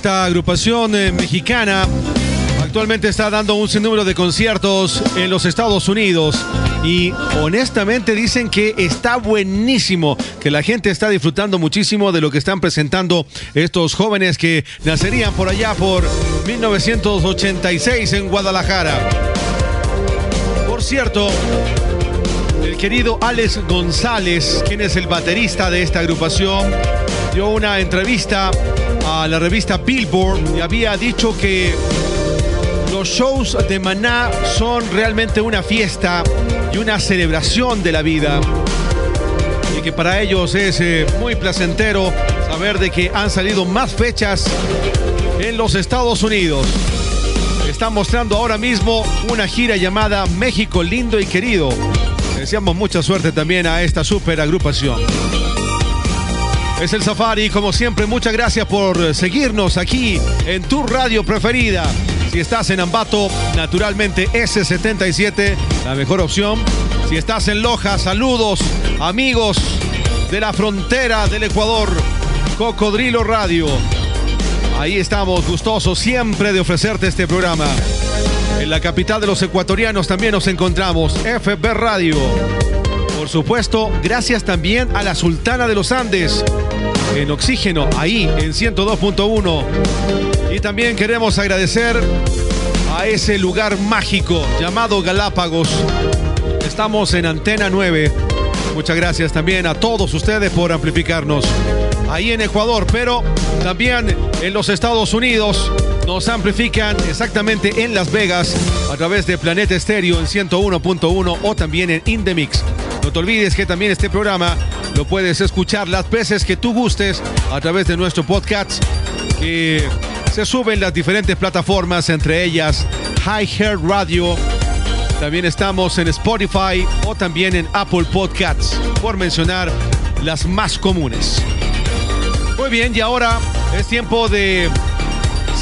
Esta agrupación eh, mexicana actualmente está dando un sinnúmero de conciertos en los Estados Unidos. Y honestamente dicen que está buenísimo, que la gente está disfrutando muchísimo de lo que están presentando estos jóvenes que nacerían por allá por 1986 en Guadalajara. Por cierto, el querido Alex González, quien es el baterista de esta agrupación, dio una entrevista a la revista Billboard había dicho que los shows de Maná son realmente una fiesta y una celebración de la vida. Y que para ellos es eh, muy placentero saber de que han salido más fechas en los Estados Unidos. Están mostrando ahora mismo una gira llamada México Lindo y Querido. Deseamos mucha suerte también a esta super agrupación. Es el Safari, como siempre, muchas gracias por seguirnos aquí en tu radio preferida. Si estás en Ambato, naturalmente S77, la mejor opción. Si estás en Loja, saludos, amigos de la frontera del Ecuador, Cocodrilo Radio. Ahí estamos, gustosos siempre de ofrecerte este programa. En la capital de los ecuatorianos también nos encontramos, FB Radio. Por supuesto, gracias también a la Sultana de los Andes, en Oxígeno, ahí en 102.1. Y también queremos agradecer a ese lugar mágico llamado Galápagos. Estamos en Antena 9. Muchas gracias también a todos ustedes por amplificarnos ahí en Ecuador, pero también en los Estados Unidos. Nos amplifican exactamente en Las Vegas a través de Planeta Estéreo en 101.1 o también en Indemix. No te olvides que también este programa lo puedes escuchar las veces que tú gustes a través de nuestro podcast que se sube en las diferentes plataformas, entre ellas High Hair Radio. También estamos en Spotify o también en Apple Podcasts, por mencionar las más comunes. Muy bien, y ahora es tiempo de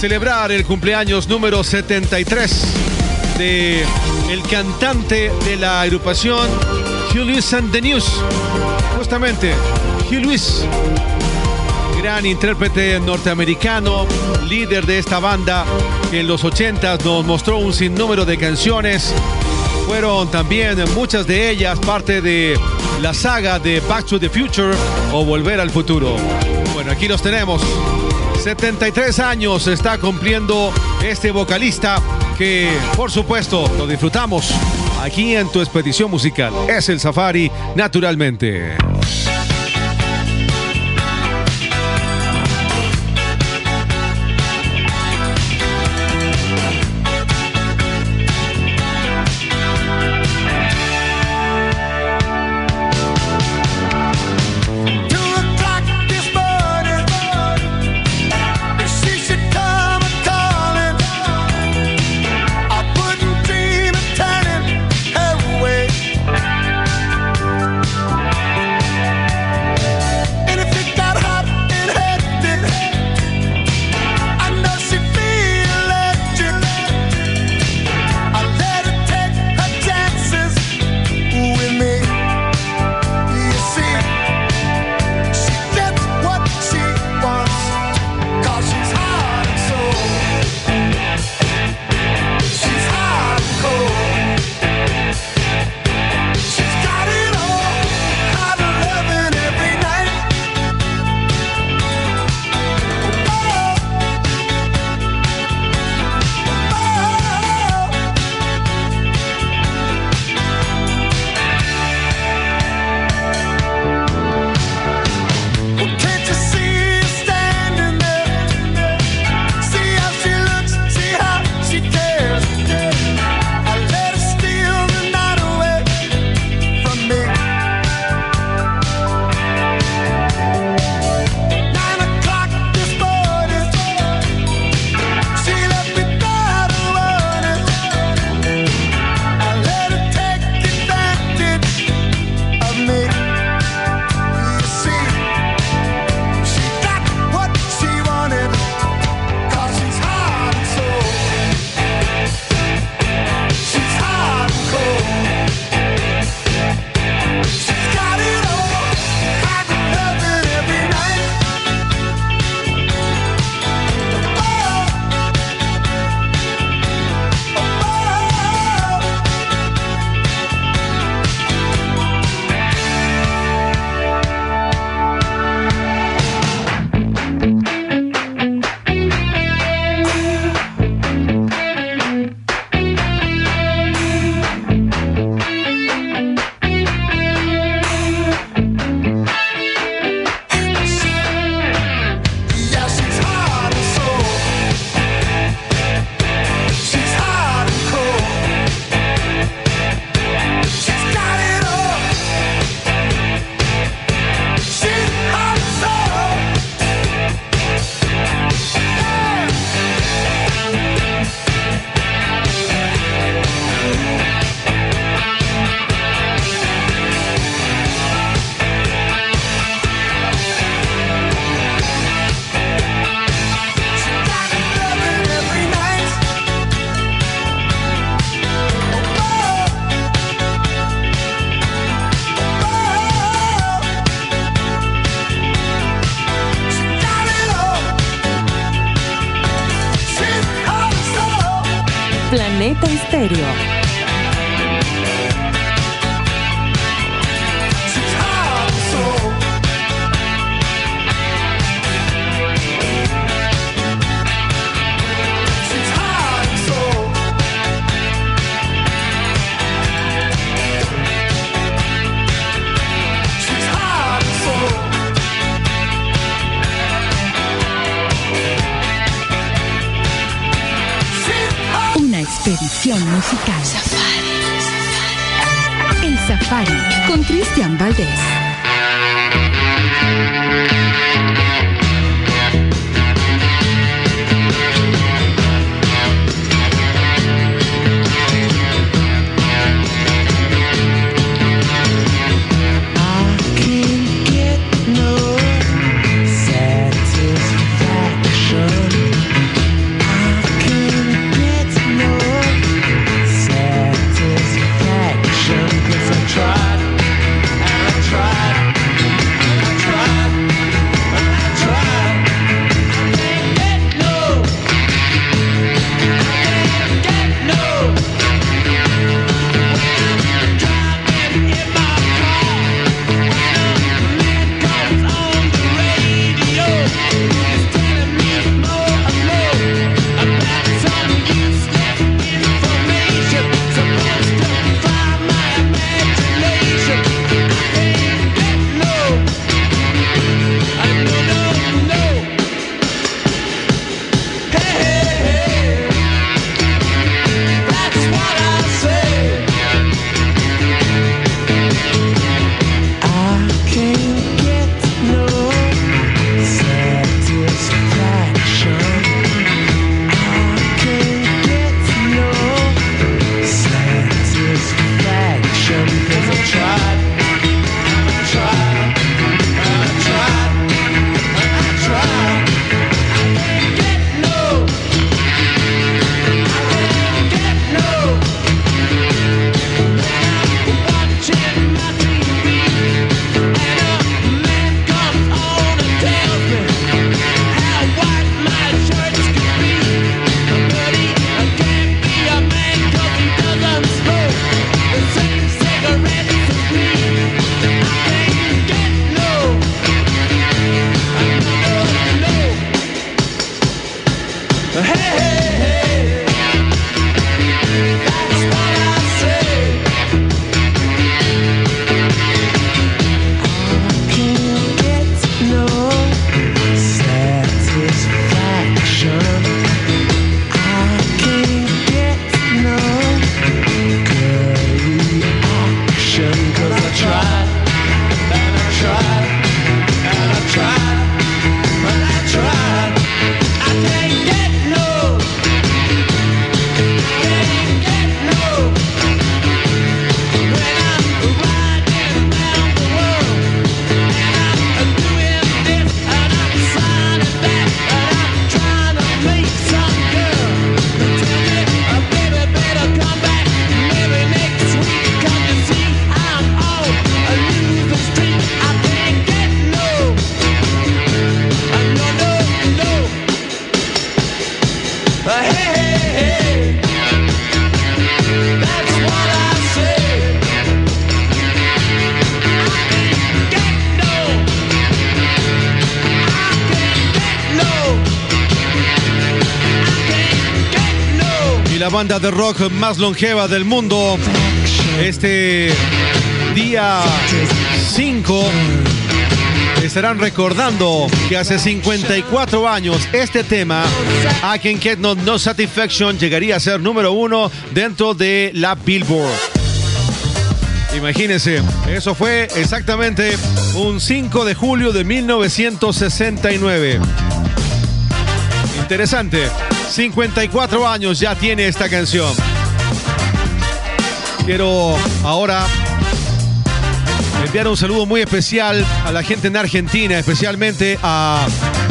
celebrar el cumpleaños número 73 de el cantante de la agrupación Hugh Lewis and the News. Justamente, Hugh Lewis, gran intérprete norteamericano, líder de esta banda que en los 80 nos mostró un sinnúmero de canciones. Fueron también muchas de ellas parte de la saga de Back to the Future o Volver al Futuro. Bueno, aquí los tenemos. 73 años está cumpliendo este vocalista que, por supuesto, lo disfrutamos aquí en tu expedición musical. Es el Safari, naturalmente. Estéreo. Musical. El Safari con Cristian Valdés. Banda de rock más longeva del mundo, este día 5, estarán recordando que hace 54 años este tema, I Can Get No, No Satisfaction, llegaría a ser número uno dentro de la Billboard. Imagínense, eso fue exactamente un 5 de julio de 1969. Interesante, 54 años ya tiene esta canción. Quiero ahora enviar un saludo muy especial a la gente en Argentina, especialmente a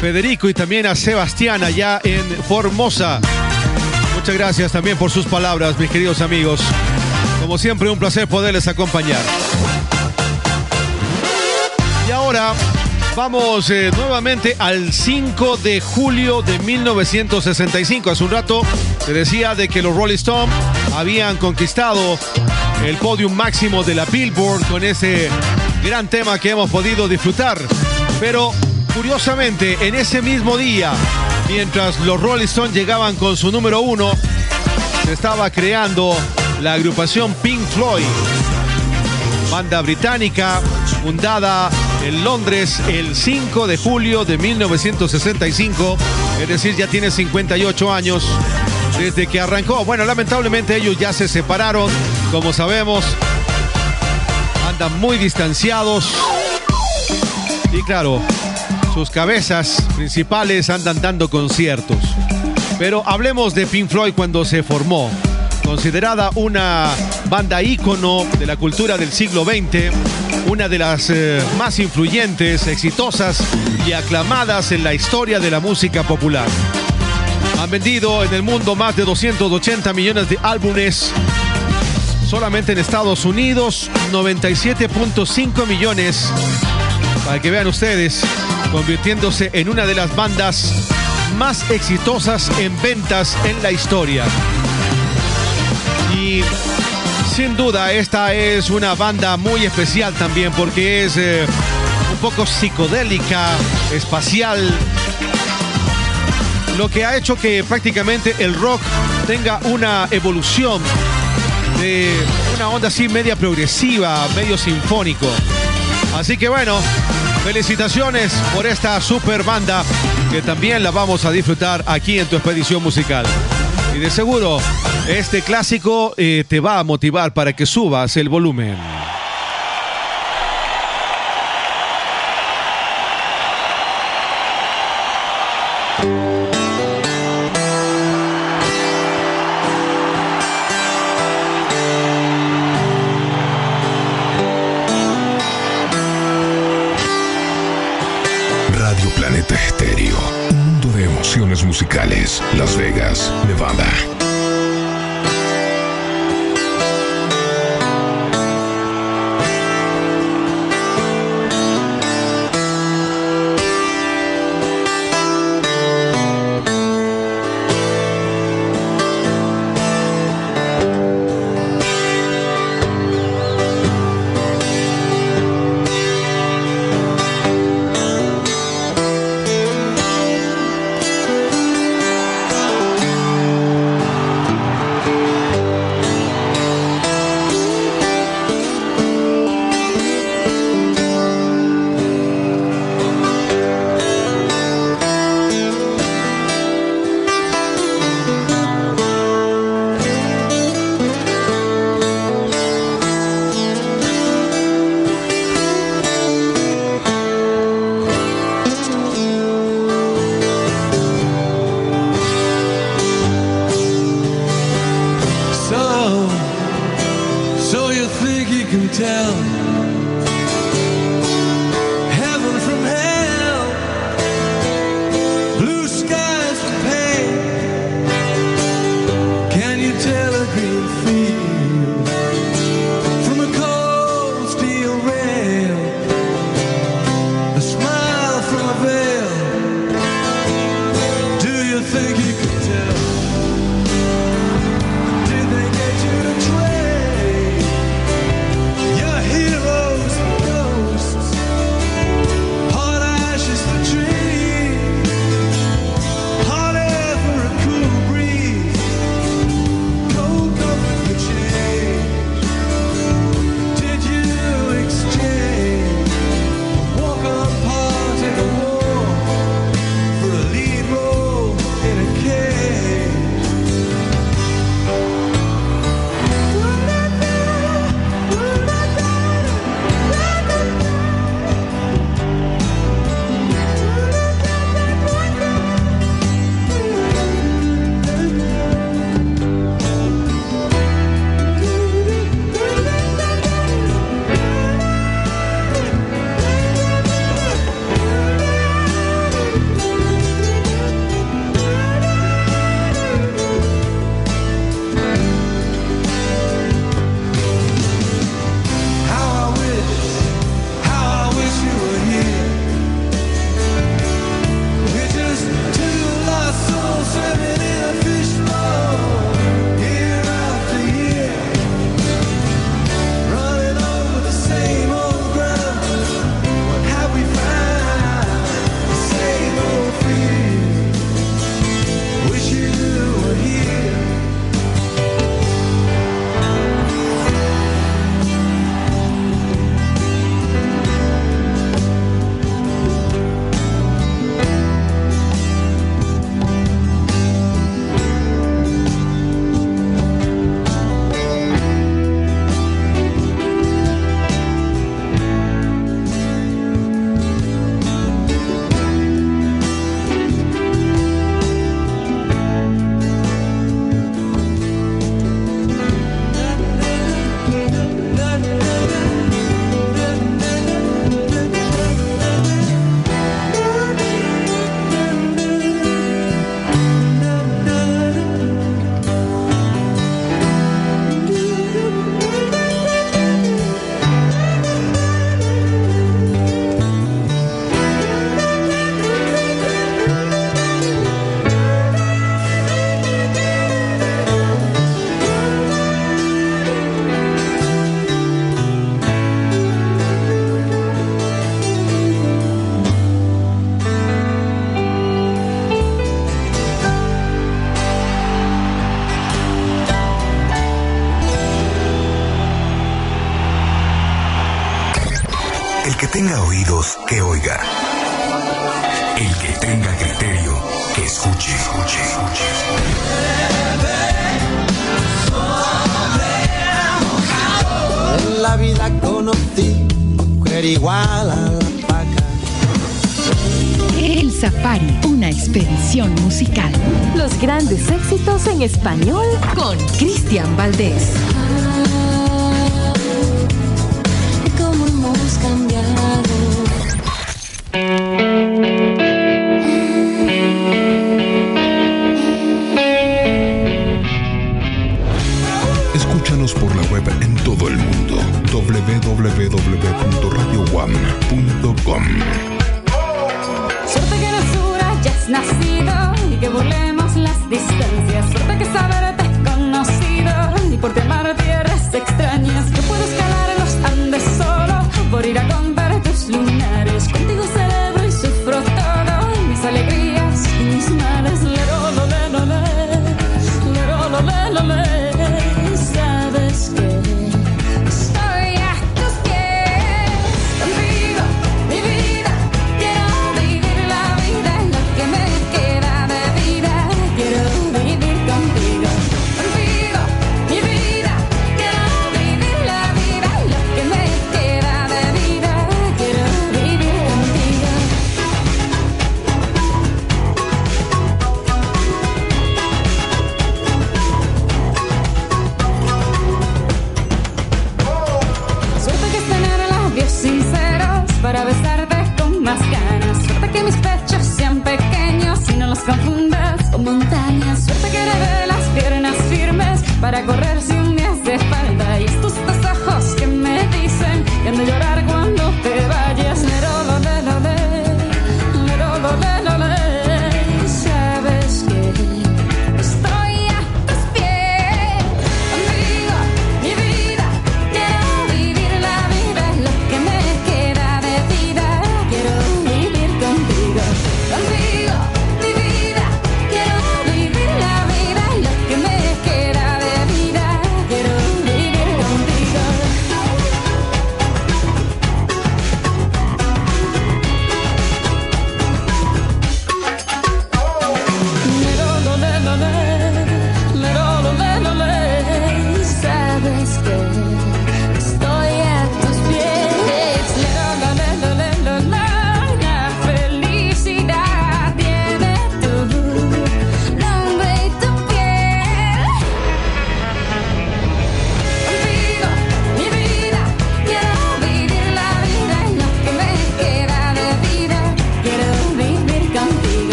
Federico y también a Sebastián allá en Formosa. Muchas gracias también por sus palabras, mis queridos amigos. Como siempre, un placer poderles acompañar. Y ahora Vamos eh, nuevamente al 5 de julio de 1965. Hace un rato se decía de que los Rolling Stones habían conquistado el podium máximo de la Billboard con ese gran tema que hemos podido disfrutar. Pero curiosamente, en ese mismo día, mientras los Rolling Stones llegaban con su número uno, se estaba creando la agrupación Pink Floyd, banda británica fundada en Londres el 5 de julio de 1965, es decir, ya tiene 58 años desde que arrancó. Bueno, lamentablemente ellos ya se separaron, como sabemos, andan muy distanciados y claro, sus cabezas principales andan dando conciertos. Pero hablemos de Pink Floyd cuando se formó. Considerada una banda ícono de la cultura del siglo XX, una de las eh, más influyentes, exitosas y aclamadas en la historia de la música popular. Han vendido en el mundo más de 280 millones de álbumes. Solamente en Estados Unidos, 97.5 millones. Para que vean ustedes, convirtiéndose en una de las bandas más exitosas en ventas en la historia. Y sin duda esta es una banda muy especial también porque es eh, un poco psicodélica, espacial, lo que ha hecho que prácticamente el rock tenga una evolución de una onda así media progresiva, medio sinfónico. Así que bueno, felicitaciones por esta super banda que también la vamos a disfrutar aquí en tu expedición musical. Y de seguro, este clásico eh, te va a motivar para que subas el volumen. Planeta Estéreo. Un mundo de emociones musicales. Las Vegas, Nevada.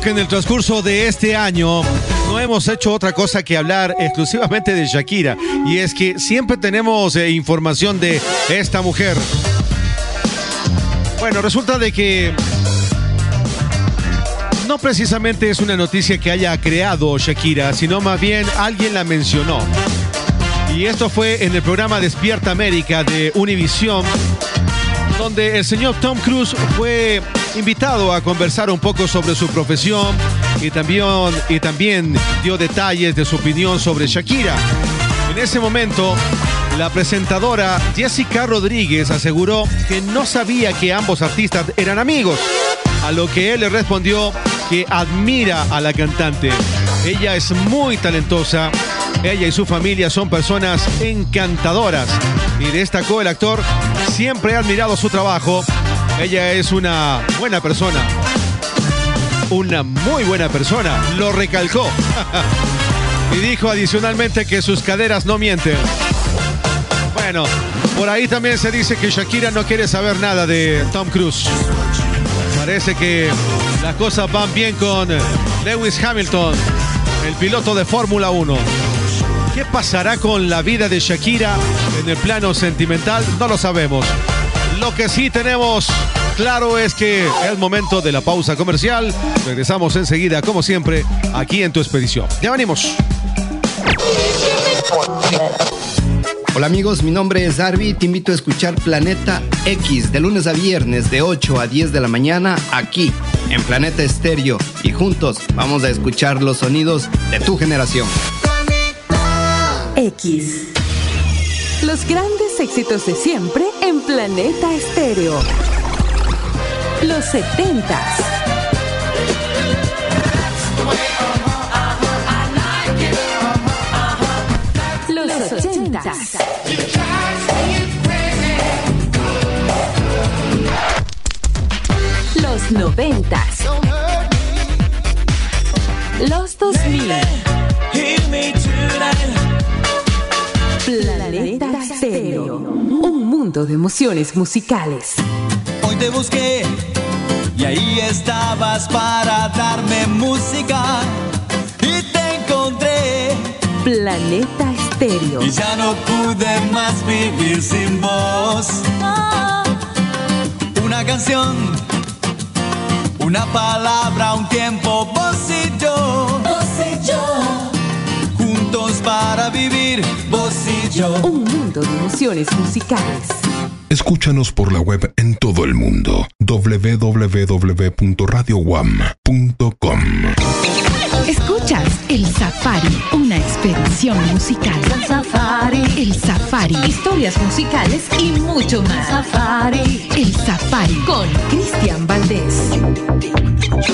Que en el transcurso de este año no hemos hecho otra cosa que hablar exclusivamente de Shakira. Y es que siempre tenemos eh, información de esta mujer. Bueno, resulta de que no precisamente es una noticia que haya creado Shakira, sino más bien alguien la mencionó. Y esto fue en el programa Despierta América de Univision, donde el señor Tom Cruise fue invitado a conversar un poco sobre su profesión y también, y también dio detalles de su opinión sobre Shakira. En ese momento, la presentadora Jessica Rodríguez aseguró que no sabía que ambos artistas eran amigos, a lo que él le respondió que admira a la cantante. Ella es muy talentosa, ella y su familia son personas encantadoras y destacó el actor, siempre ha admirado su trabajo, ella es una buena persona, una muy buena persona, lo recalcó. y dijo adicionalmente que sus caderas no mienten. Bueno, por ahí también se dice que Shakira no quiere saber nada de Tom Cruise. Parece que las cosas van bien con Lewis Hamilton, el piloto de Fórmula 1. ¿Qué pasará con la vida de Shakira en el plano sentimental? No lo sabemos. Lo que sí tenemos claro es que es momento de la pausa comercial. Regresamos enseguida, como siempre, aquí en tu expedición. Ya venimos. Hola amigos, mi nombre es Arby. Te invito a escuchar Planeta X de lunes a viernes de 8 a 10 de la mañana aquí en Planeta Estéreo. Y juntos vamos a escuchar los sonidos de tu generación. X. Los grandes éxitos de siempre en Planeta Estéreo. Los 70s. Los 80s. Los 90s. Los 2000. Planeta Estéreo. Un mundo de emociones musicales. Hoy te busqué y ahí estabas para darme música y te encontré Planeta Estéreo. y ya no pude más vivir sin vos. Una canción, una palabra, un tiempo, vos y yo. Vos y yo. Juntos para vivir, vos yo. Un mundo de emociones musicales. Escúchanos por la web en todo el mundo. www.radioguam.com Escuchas El Safari, una expedición musical. El Safari. El Safari. Historias musicales y mucho más. Safari. El Safari. Con Cristian Valdés. Si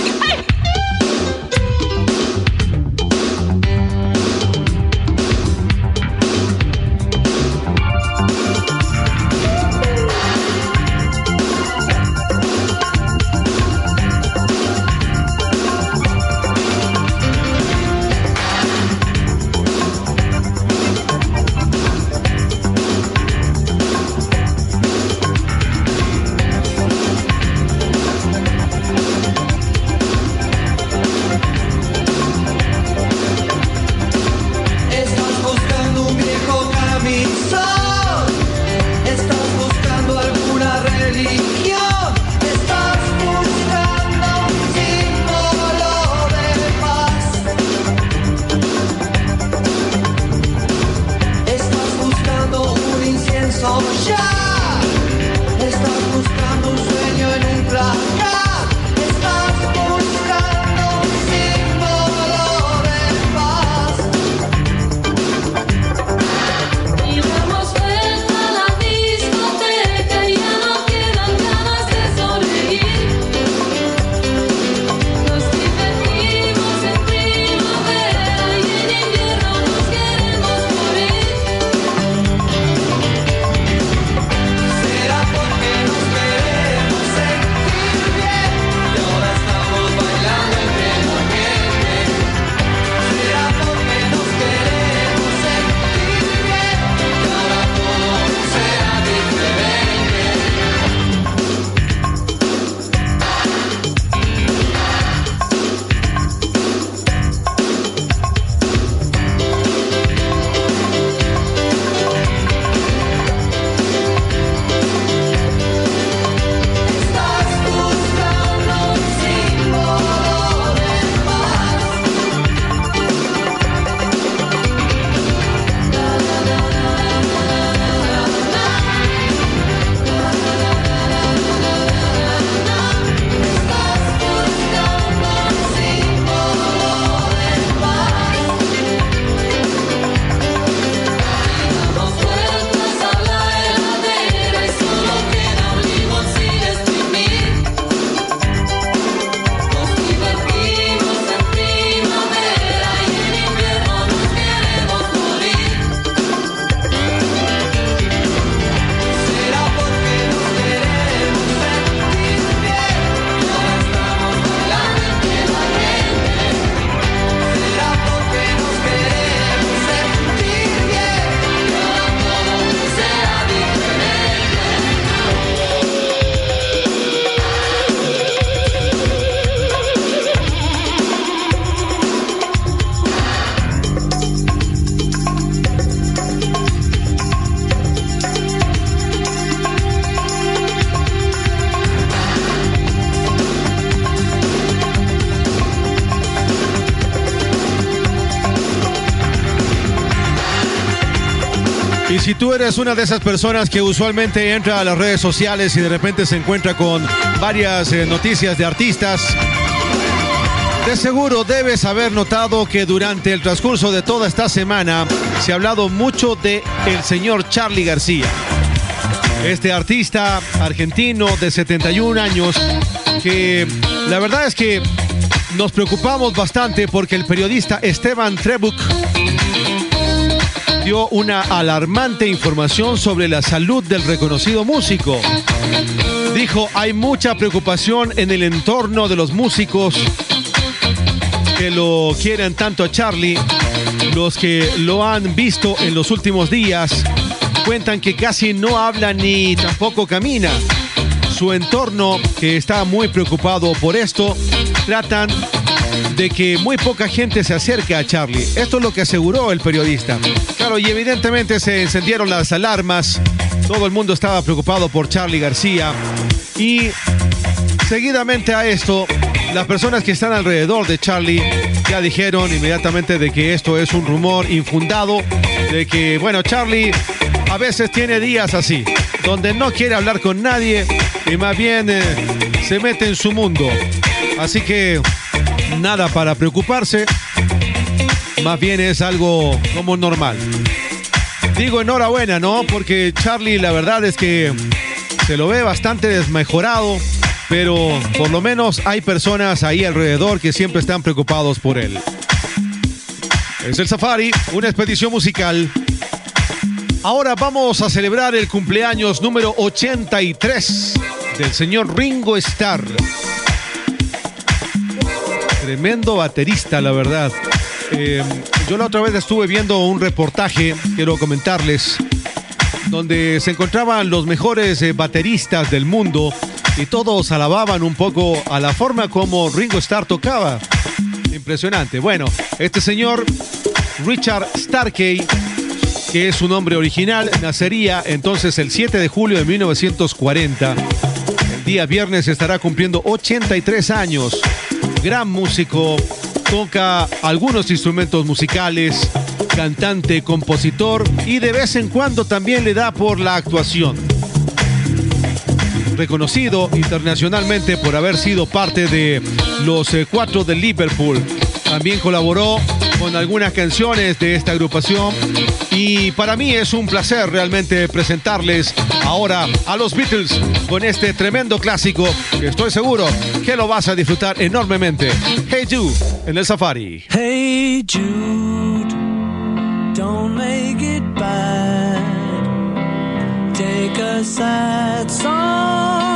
eres una de esas personas que usualmente entra a las redes sociales y de repente se encuentra con varias eh, noticias de artistas, de seguro debes haber notado que durante el transcurso de toda esta semana se ha hablado mucho de el señor Charlie García. Este artista argentino de 71 años que la verdad es que nos preocupamos bastante porque el periodista Esteban Trebuch dio una alarmante información sobre la salud del reconocido músico. Dijo, hay mucha preocupación en el entorno de los músicos que lo quieren tanto a Charlie. Los que lo han visto en los últimos días cuentan que casi no habla ni tampoco camina. Su entorno, que está muy preocupado por esto, tratan de que muy poca gente se acerque a Charlie. Esto es lo que aseguró el periodista. Claro, y evidentemente se encendieron las alarmas. Todo el mundo estaba preocupado por Charlie García. Y seguidamente a esto, las personas que están alrededor de Charlie ya dijeron inmediatamente de que esto es un rumor infundado, de que, bueno, Charlie a veces tiene días así, donde no quiere hablar con nadie y más bien eh, se mete en su mundo. Así que nada para preocuparse, más bien es algo como normal. Digo enhorabuena, ¿no? Porque Charlie la verdad es que se lo ve bastante desmejorado, pero por lo menos hay personas ahí alrededor que siempre están preocupados por él. Es el Safari, una expedición musical. Ahora vamos a celebrar el cumpleaños número 83 del señor Ringo Starr. Tremendo baterista, la verdad. Eh, yo la otra vez estuve viendo un reportaje, quiero comentarles, donde se encontraban los mejores eh, bateristas del mundo y todos alababan un poco a la forma como Ringo Starr tocaba. Impresionante. Bueno, este señor Richard Starkey, que es su nombre original, nacería entonces el 7 de julio de 1940. El día viernes estará cumpliendo 83 años. Gran músico, toca algunos instrumentos musicales, cantante, compositor y de vez en cuando también le da por la actuación reconocido internacionalmente por haber sido parte de los eh, cuatro de Liverpool. También colaboró con algunas canciones de esta agrupación y para mí es un placer realmente presentarles ahora a los Beatles con este tremendo clásico que estoy seguro que lo vas a disfrutar enormemente. Hey Jude en el Safari. Hey Jude, don't make it bad. Take a sad song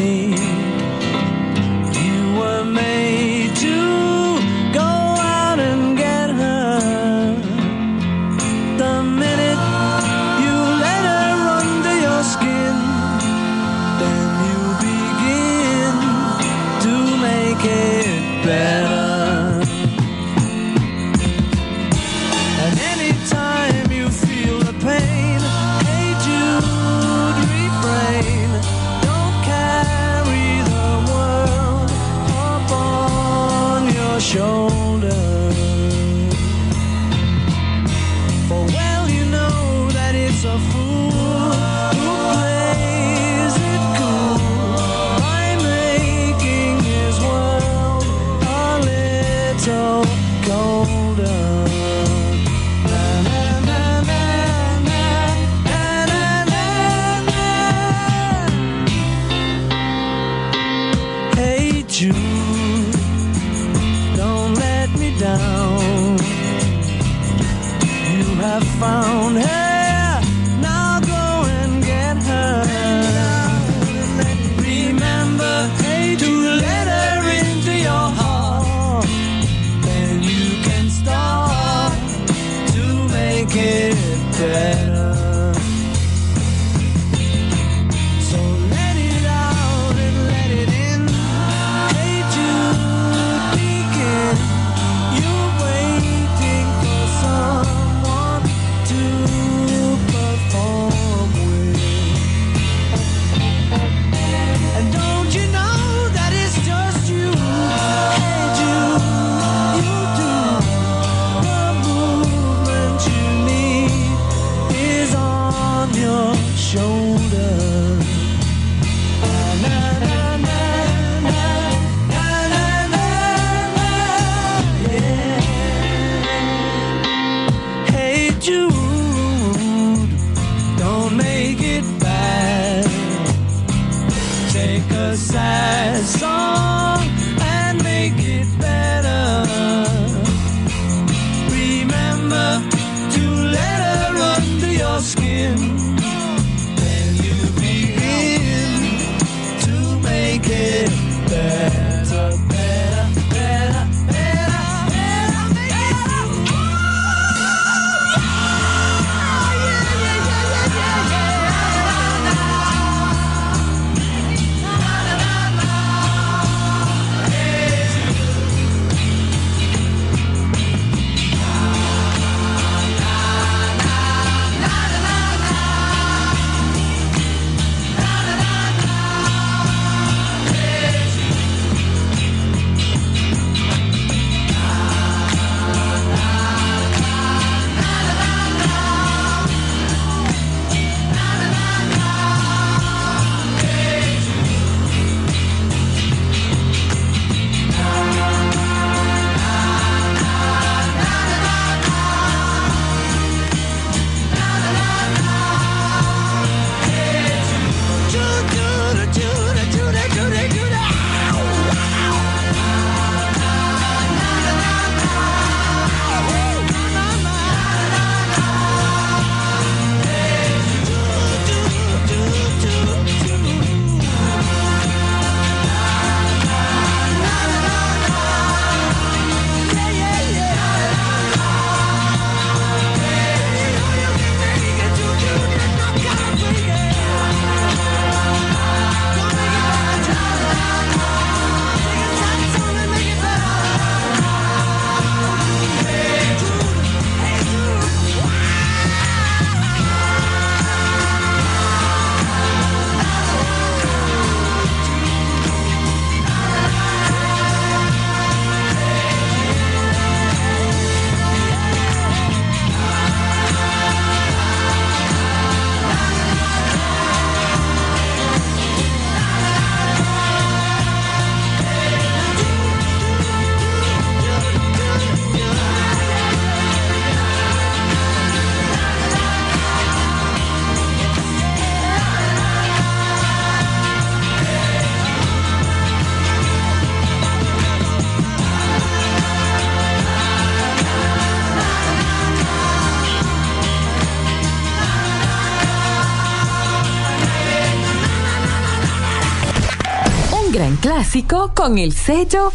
Con el sello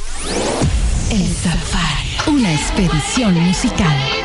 El Safari, una expedición musical.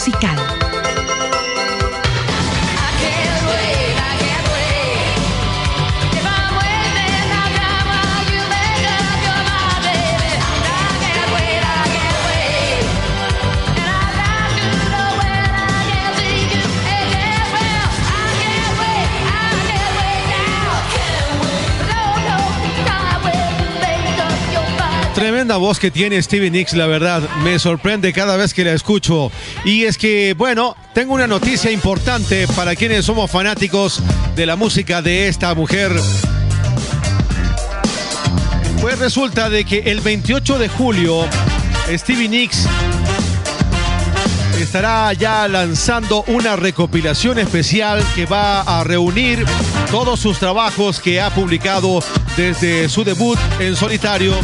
Musical. Tremenda voz que tiene Stevie Nicks, la verdad, me sorprende cada vez que la escucho. Y es que, bueno, tengo una noticia importante para quienes somos fanáticos de la música de esta mujer. Pues resulta de que el 28 de julio, Stevie Nicks estará ya lanzando una recopilación especial que va a reunir todos sus trabajos que ha publicado desde su debut en solitario.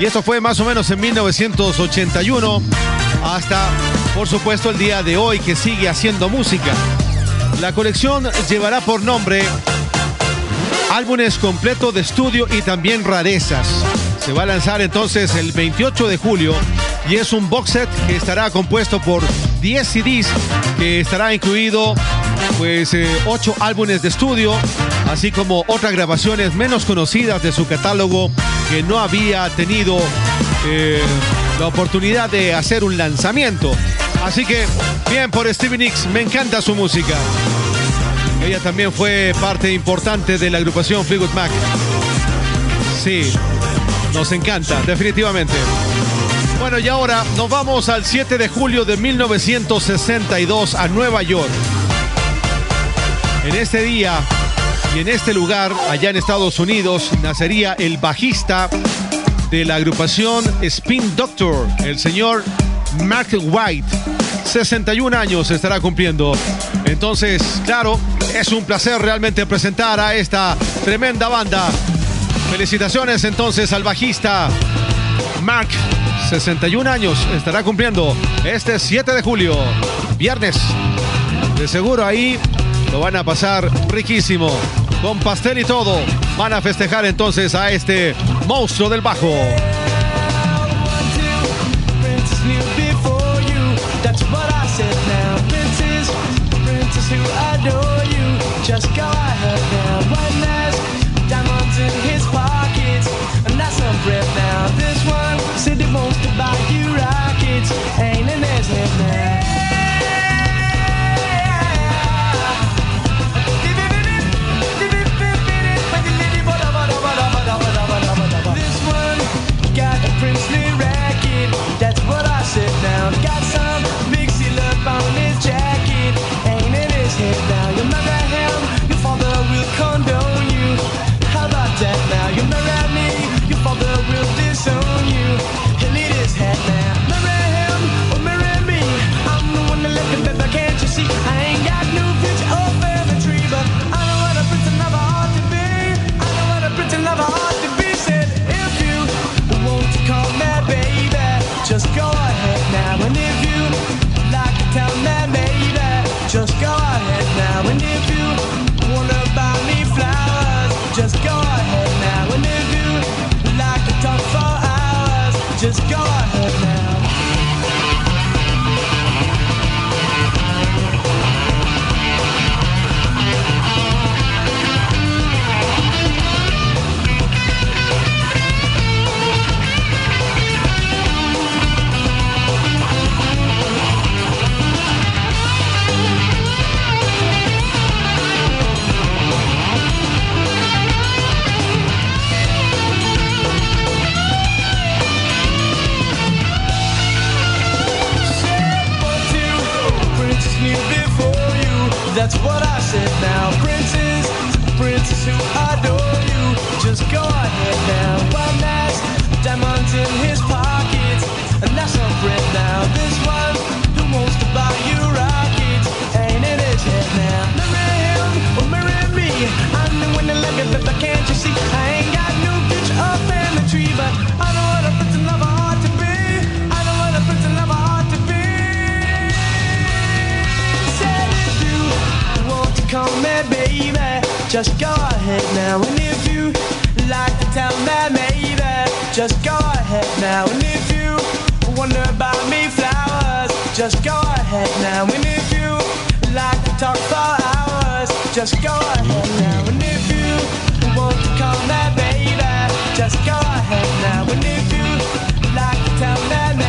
Y esto fue más o menos en 1981 hasta, por supuesto, el día de hoy que sigue haciendo música. La colección llevará por nombre álbumes completos de estudio y también rarezas. Se va a lanzar entonces el 28 de julio y es un box set que estará compuesto por 10 CDs que estará incluido pues 8 álbumes de estudio, así como otras grabaciones menos conocidas de su catálogo que no había tenido eh, la oportunidad de hacer un lanzamiento. Así que bien por Stevie Nicks, me encanta su música. Ella también fue parte importante de la agrupación Fleetwood Mac. Sí, nos encanta, definitivamente. Bueno, y ahora nos vamos al 7 de julio de 1962 a Nueva York. En este día y en este lugar, allá en Estados Unidos, nacería el bajista de la agrupación Spin Doctor, el señor Mark White. 61 años estará cumpliendo. Entonces, claro, es un placer realmente presentar a esta tremenda banda. Felicitaciones entonces al bajista Mark, 61 años, estará cumpliendo este 7 de julio, viernes. De seguro ahí lo van a pasar riquísimo, con pastel y todo. Van a festejar entonces a este monstruo del bajo. That's what I said now. Princess, just go ahead now. And if you like to tell me maybe, just go ahead now. And if you wonder about me flowers, just go ahead now. And if you like to talk for hours, just go ahead now. And if you want to call me baby, just go ahead now. And if you like to tell me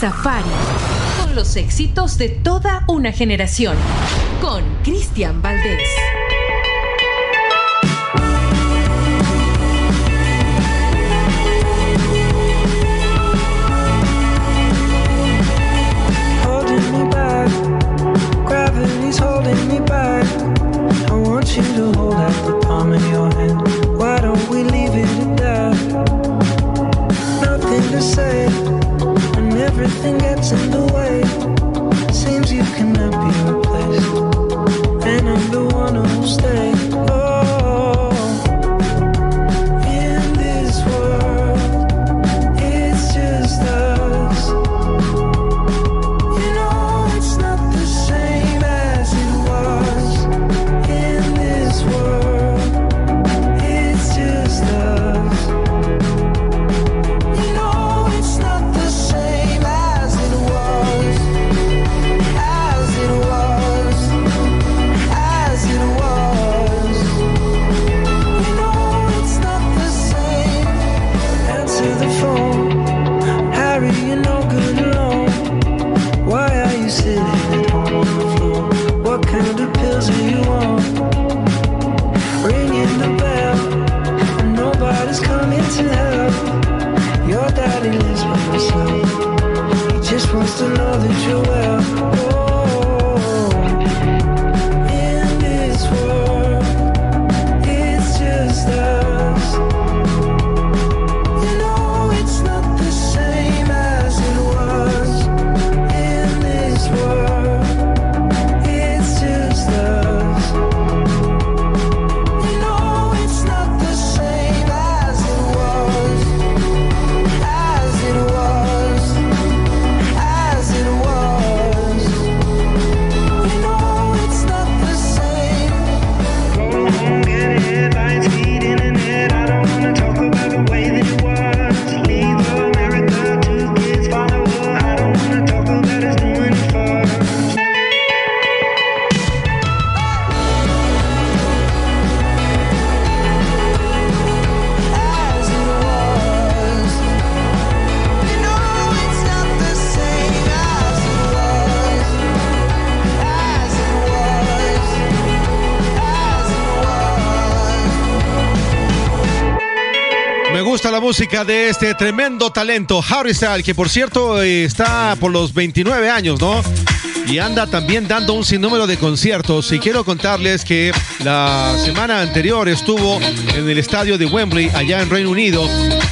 Safari. Con los éxitos de toda una generación. Con Cristian Valdés. Música de este tremendo talento, Harry Styles, que por cierto eh, está por los 29 años, ¿no? Y anda también dando un sinnúmero de conciertos. Y quiero contarles que la semana anterior estuvo en el estadio de Wembley, allá en Reino Unido,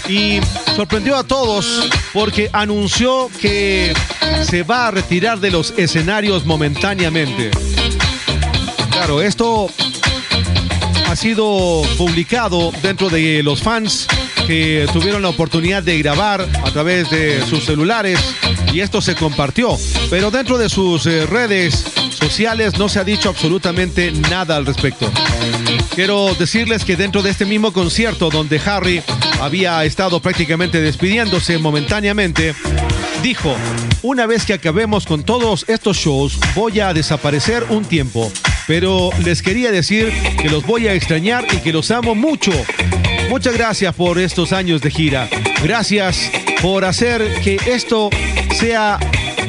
y sorprendió a todos porque anunció que se va a retirar de los escenarios momentáneamente. Claro, esto ha sido publicado dentro de los fans que tuvieron la oportunidad de grabar a través de sus celulares y esto se compartió. Pero dentro de sus eh, redes sociales no se ha dicho absolutamente nada al respecto. Quiero decirles que dentro de este mismo concierto donde Harry había estado prácticamente despidiéndose momentáneamente, dijo, una vez que acabemos con todos estos shows, voy a desaparecer un tiempo, pero les quería decir que los voy a extrañar y que los amo mucho. Muchas gracias por estos años de gira. Gracias por hacer que esto sea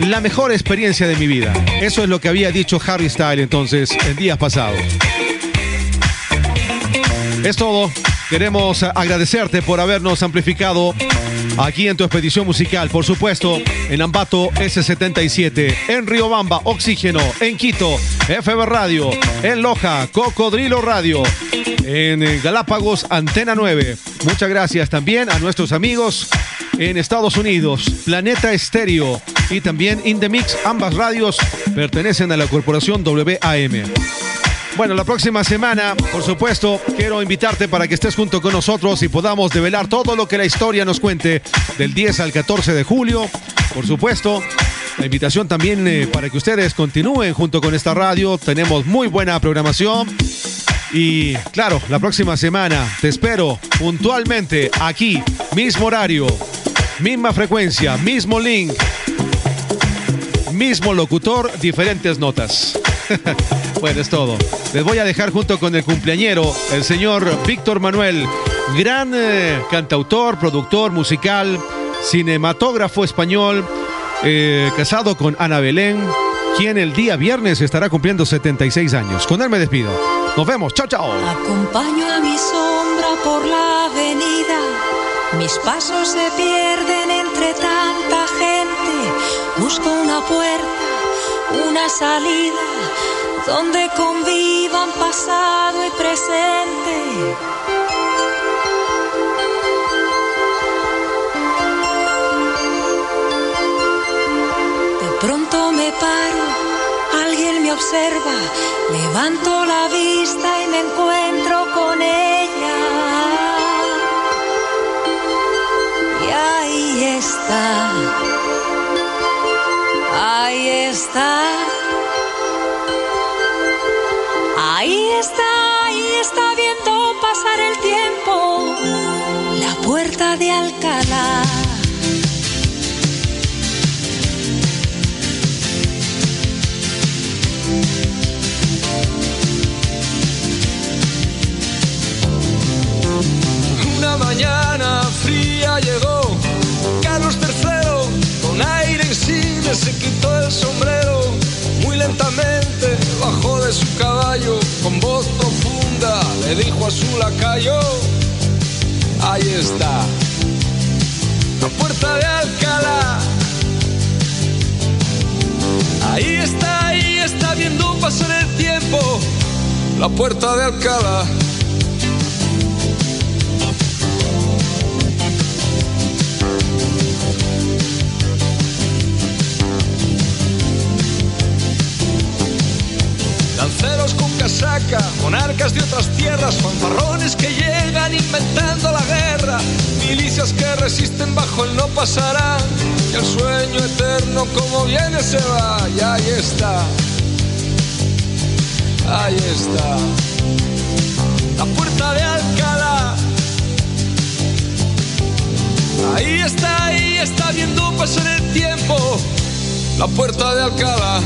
la mejor experiencia de mi vida. Eso es lo que había dicho Harry Styles entonces en días pasados. Es todo. Queremos agradecerte por habernos amplificado aquí en tu expedición musical. Por supuesto, en Ambato S77, en Riobamba, Oxígeno, en Quito, FB Radio, en Loja, Cocodrilo Radio, en eh, Galápagos, Antena 9. Muchas gracias también a nuestros amigos en Estados Unidos, Planeta Estéreo y también In The Mix. Ambas radios pertenecen a la corporación WAM. Bueno, la próxima semana, por supuesto, quiero invitarte para que estés junto con nosotros y podamos develar todo lo que la historia nos cuente del 10 al 14 de julio. Por supuesto, la invitación también eh, para que ustedes continúen junto con esta radio. Tenemos muy buena programación. Y claro, la próxima semana te espero puntualmente aquí, mismo horario, misma frecuencia, mismo link, mismo locutor, diferentes notas. bueno, es todo. Les voy a dejar junto con el cumpleañero, el señor Víctor Manuel, gran eh, cantautor, productor musical, cinematógrafo español, eh, casado con Ana Belén, quien el día viernes estará cumpliendo 76 años. Con él me despido. Nos vemos. Chao, chao. Acompaño a mi sombra por la avenida. Mis pasos se pierden entre tanta gente. Busco una puerta, una salida, donde convivan pasado y presente. De pronto me paro, alguien me observa, levanto la vista y me encuentro con ella. Y ahí está, ahí está, ahí está, ahí está viendo pasar el tiempo, la puerta de Alcalá. Una mañana fría llegó Carlos III con aire insigne se quitó el sombrero muy lentamente bajó de su caballo con voz profunda le dijo a su lacayo ahí está la puerta de Alcalá. Ahí está ahí está viendo pasar el tiempo la puerta de Alcalá monarcas de otras tierras, fanfarrones que llegan inventando la guerra, milicias que resisten bajo el no pasarán, y el sueño eterno como viene se va, y ahí está, ahí está, la puerta de Alcalá. Ahí está, ahí está viendo pasar el tiempo, la puerta de Alcalá.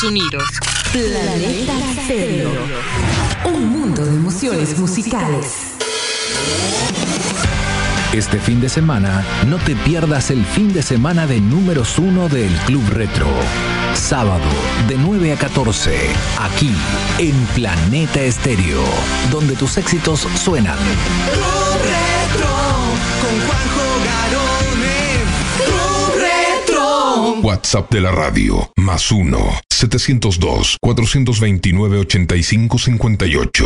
Estados Unidos. Planeta Stereo. Un mundo de emociones musicales. Este fin de semana, no te pierdas el fin de semana de números uno del Club Retro. Sábado, de 9 a 14, aquí, en Planeta Estéreo, donde tus éxitos suenan. Club Retro con Juanjo Garone. Club Retro. WhatsApp de la radio, más 1 702 429 8558.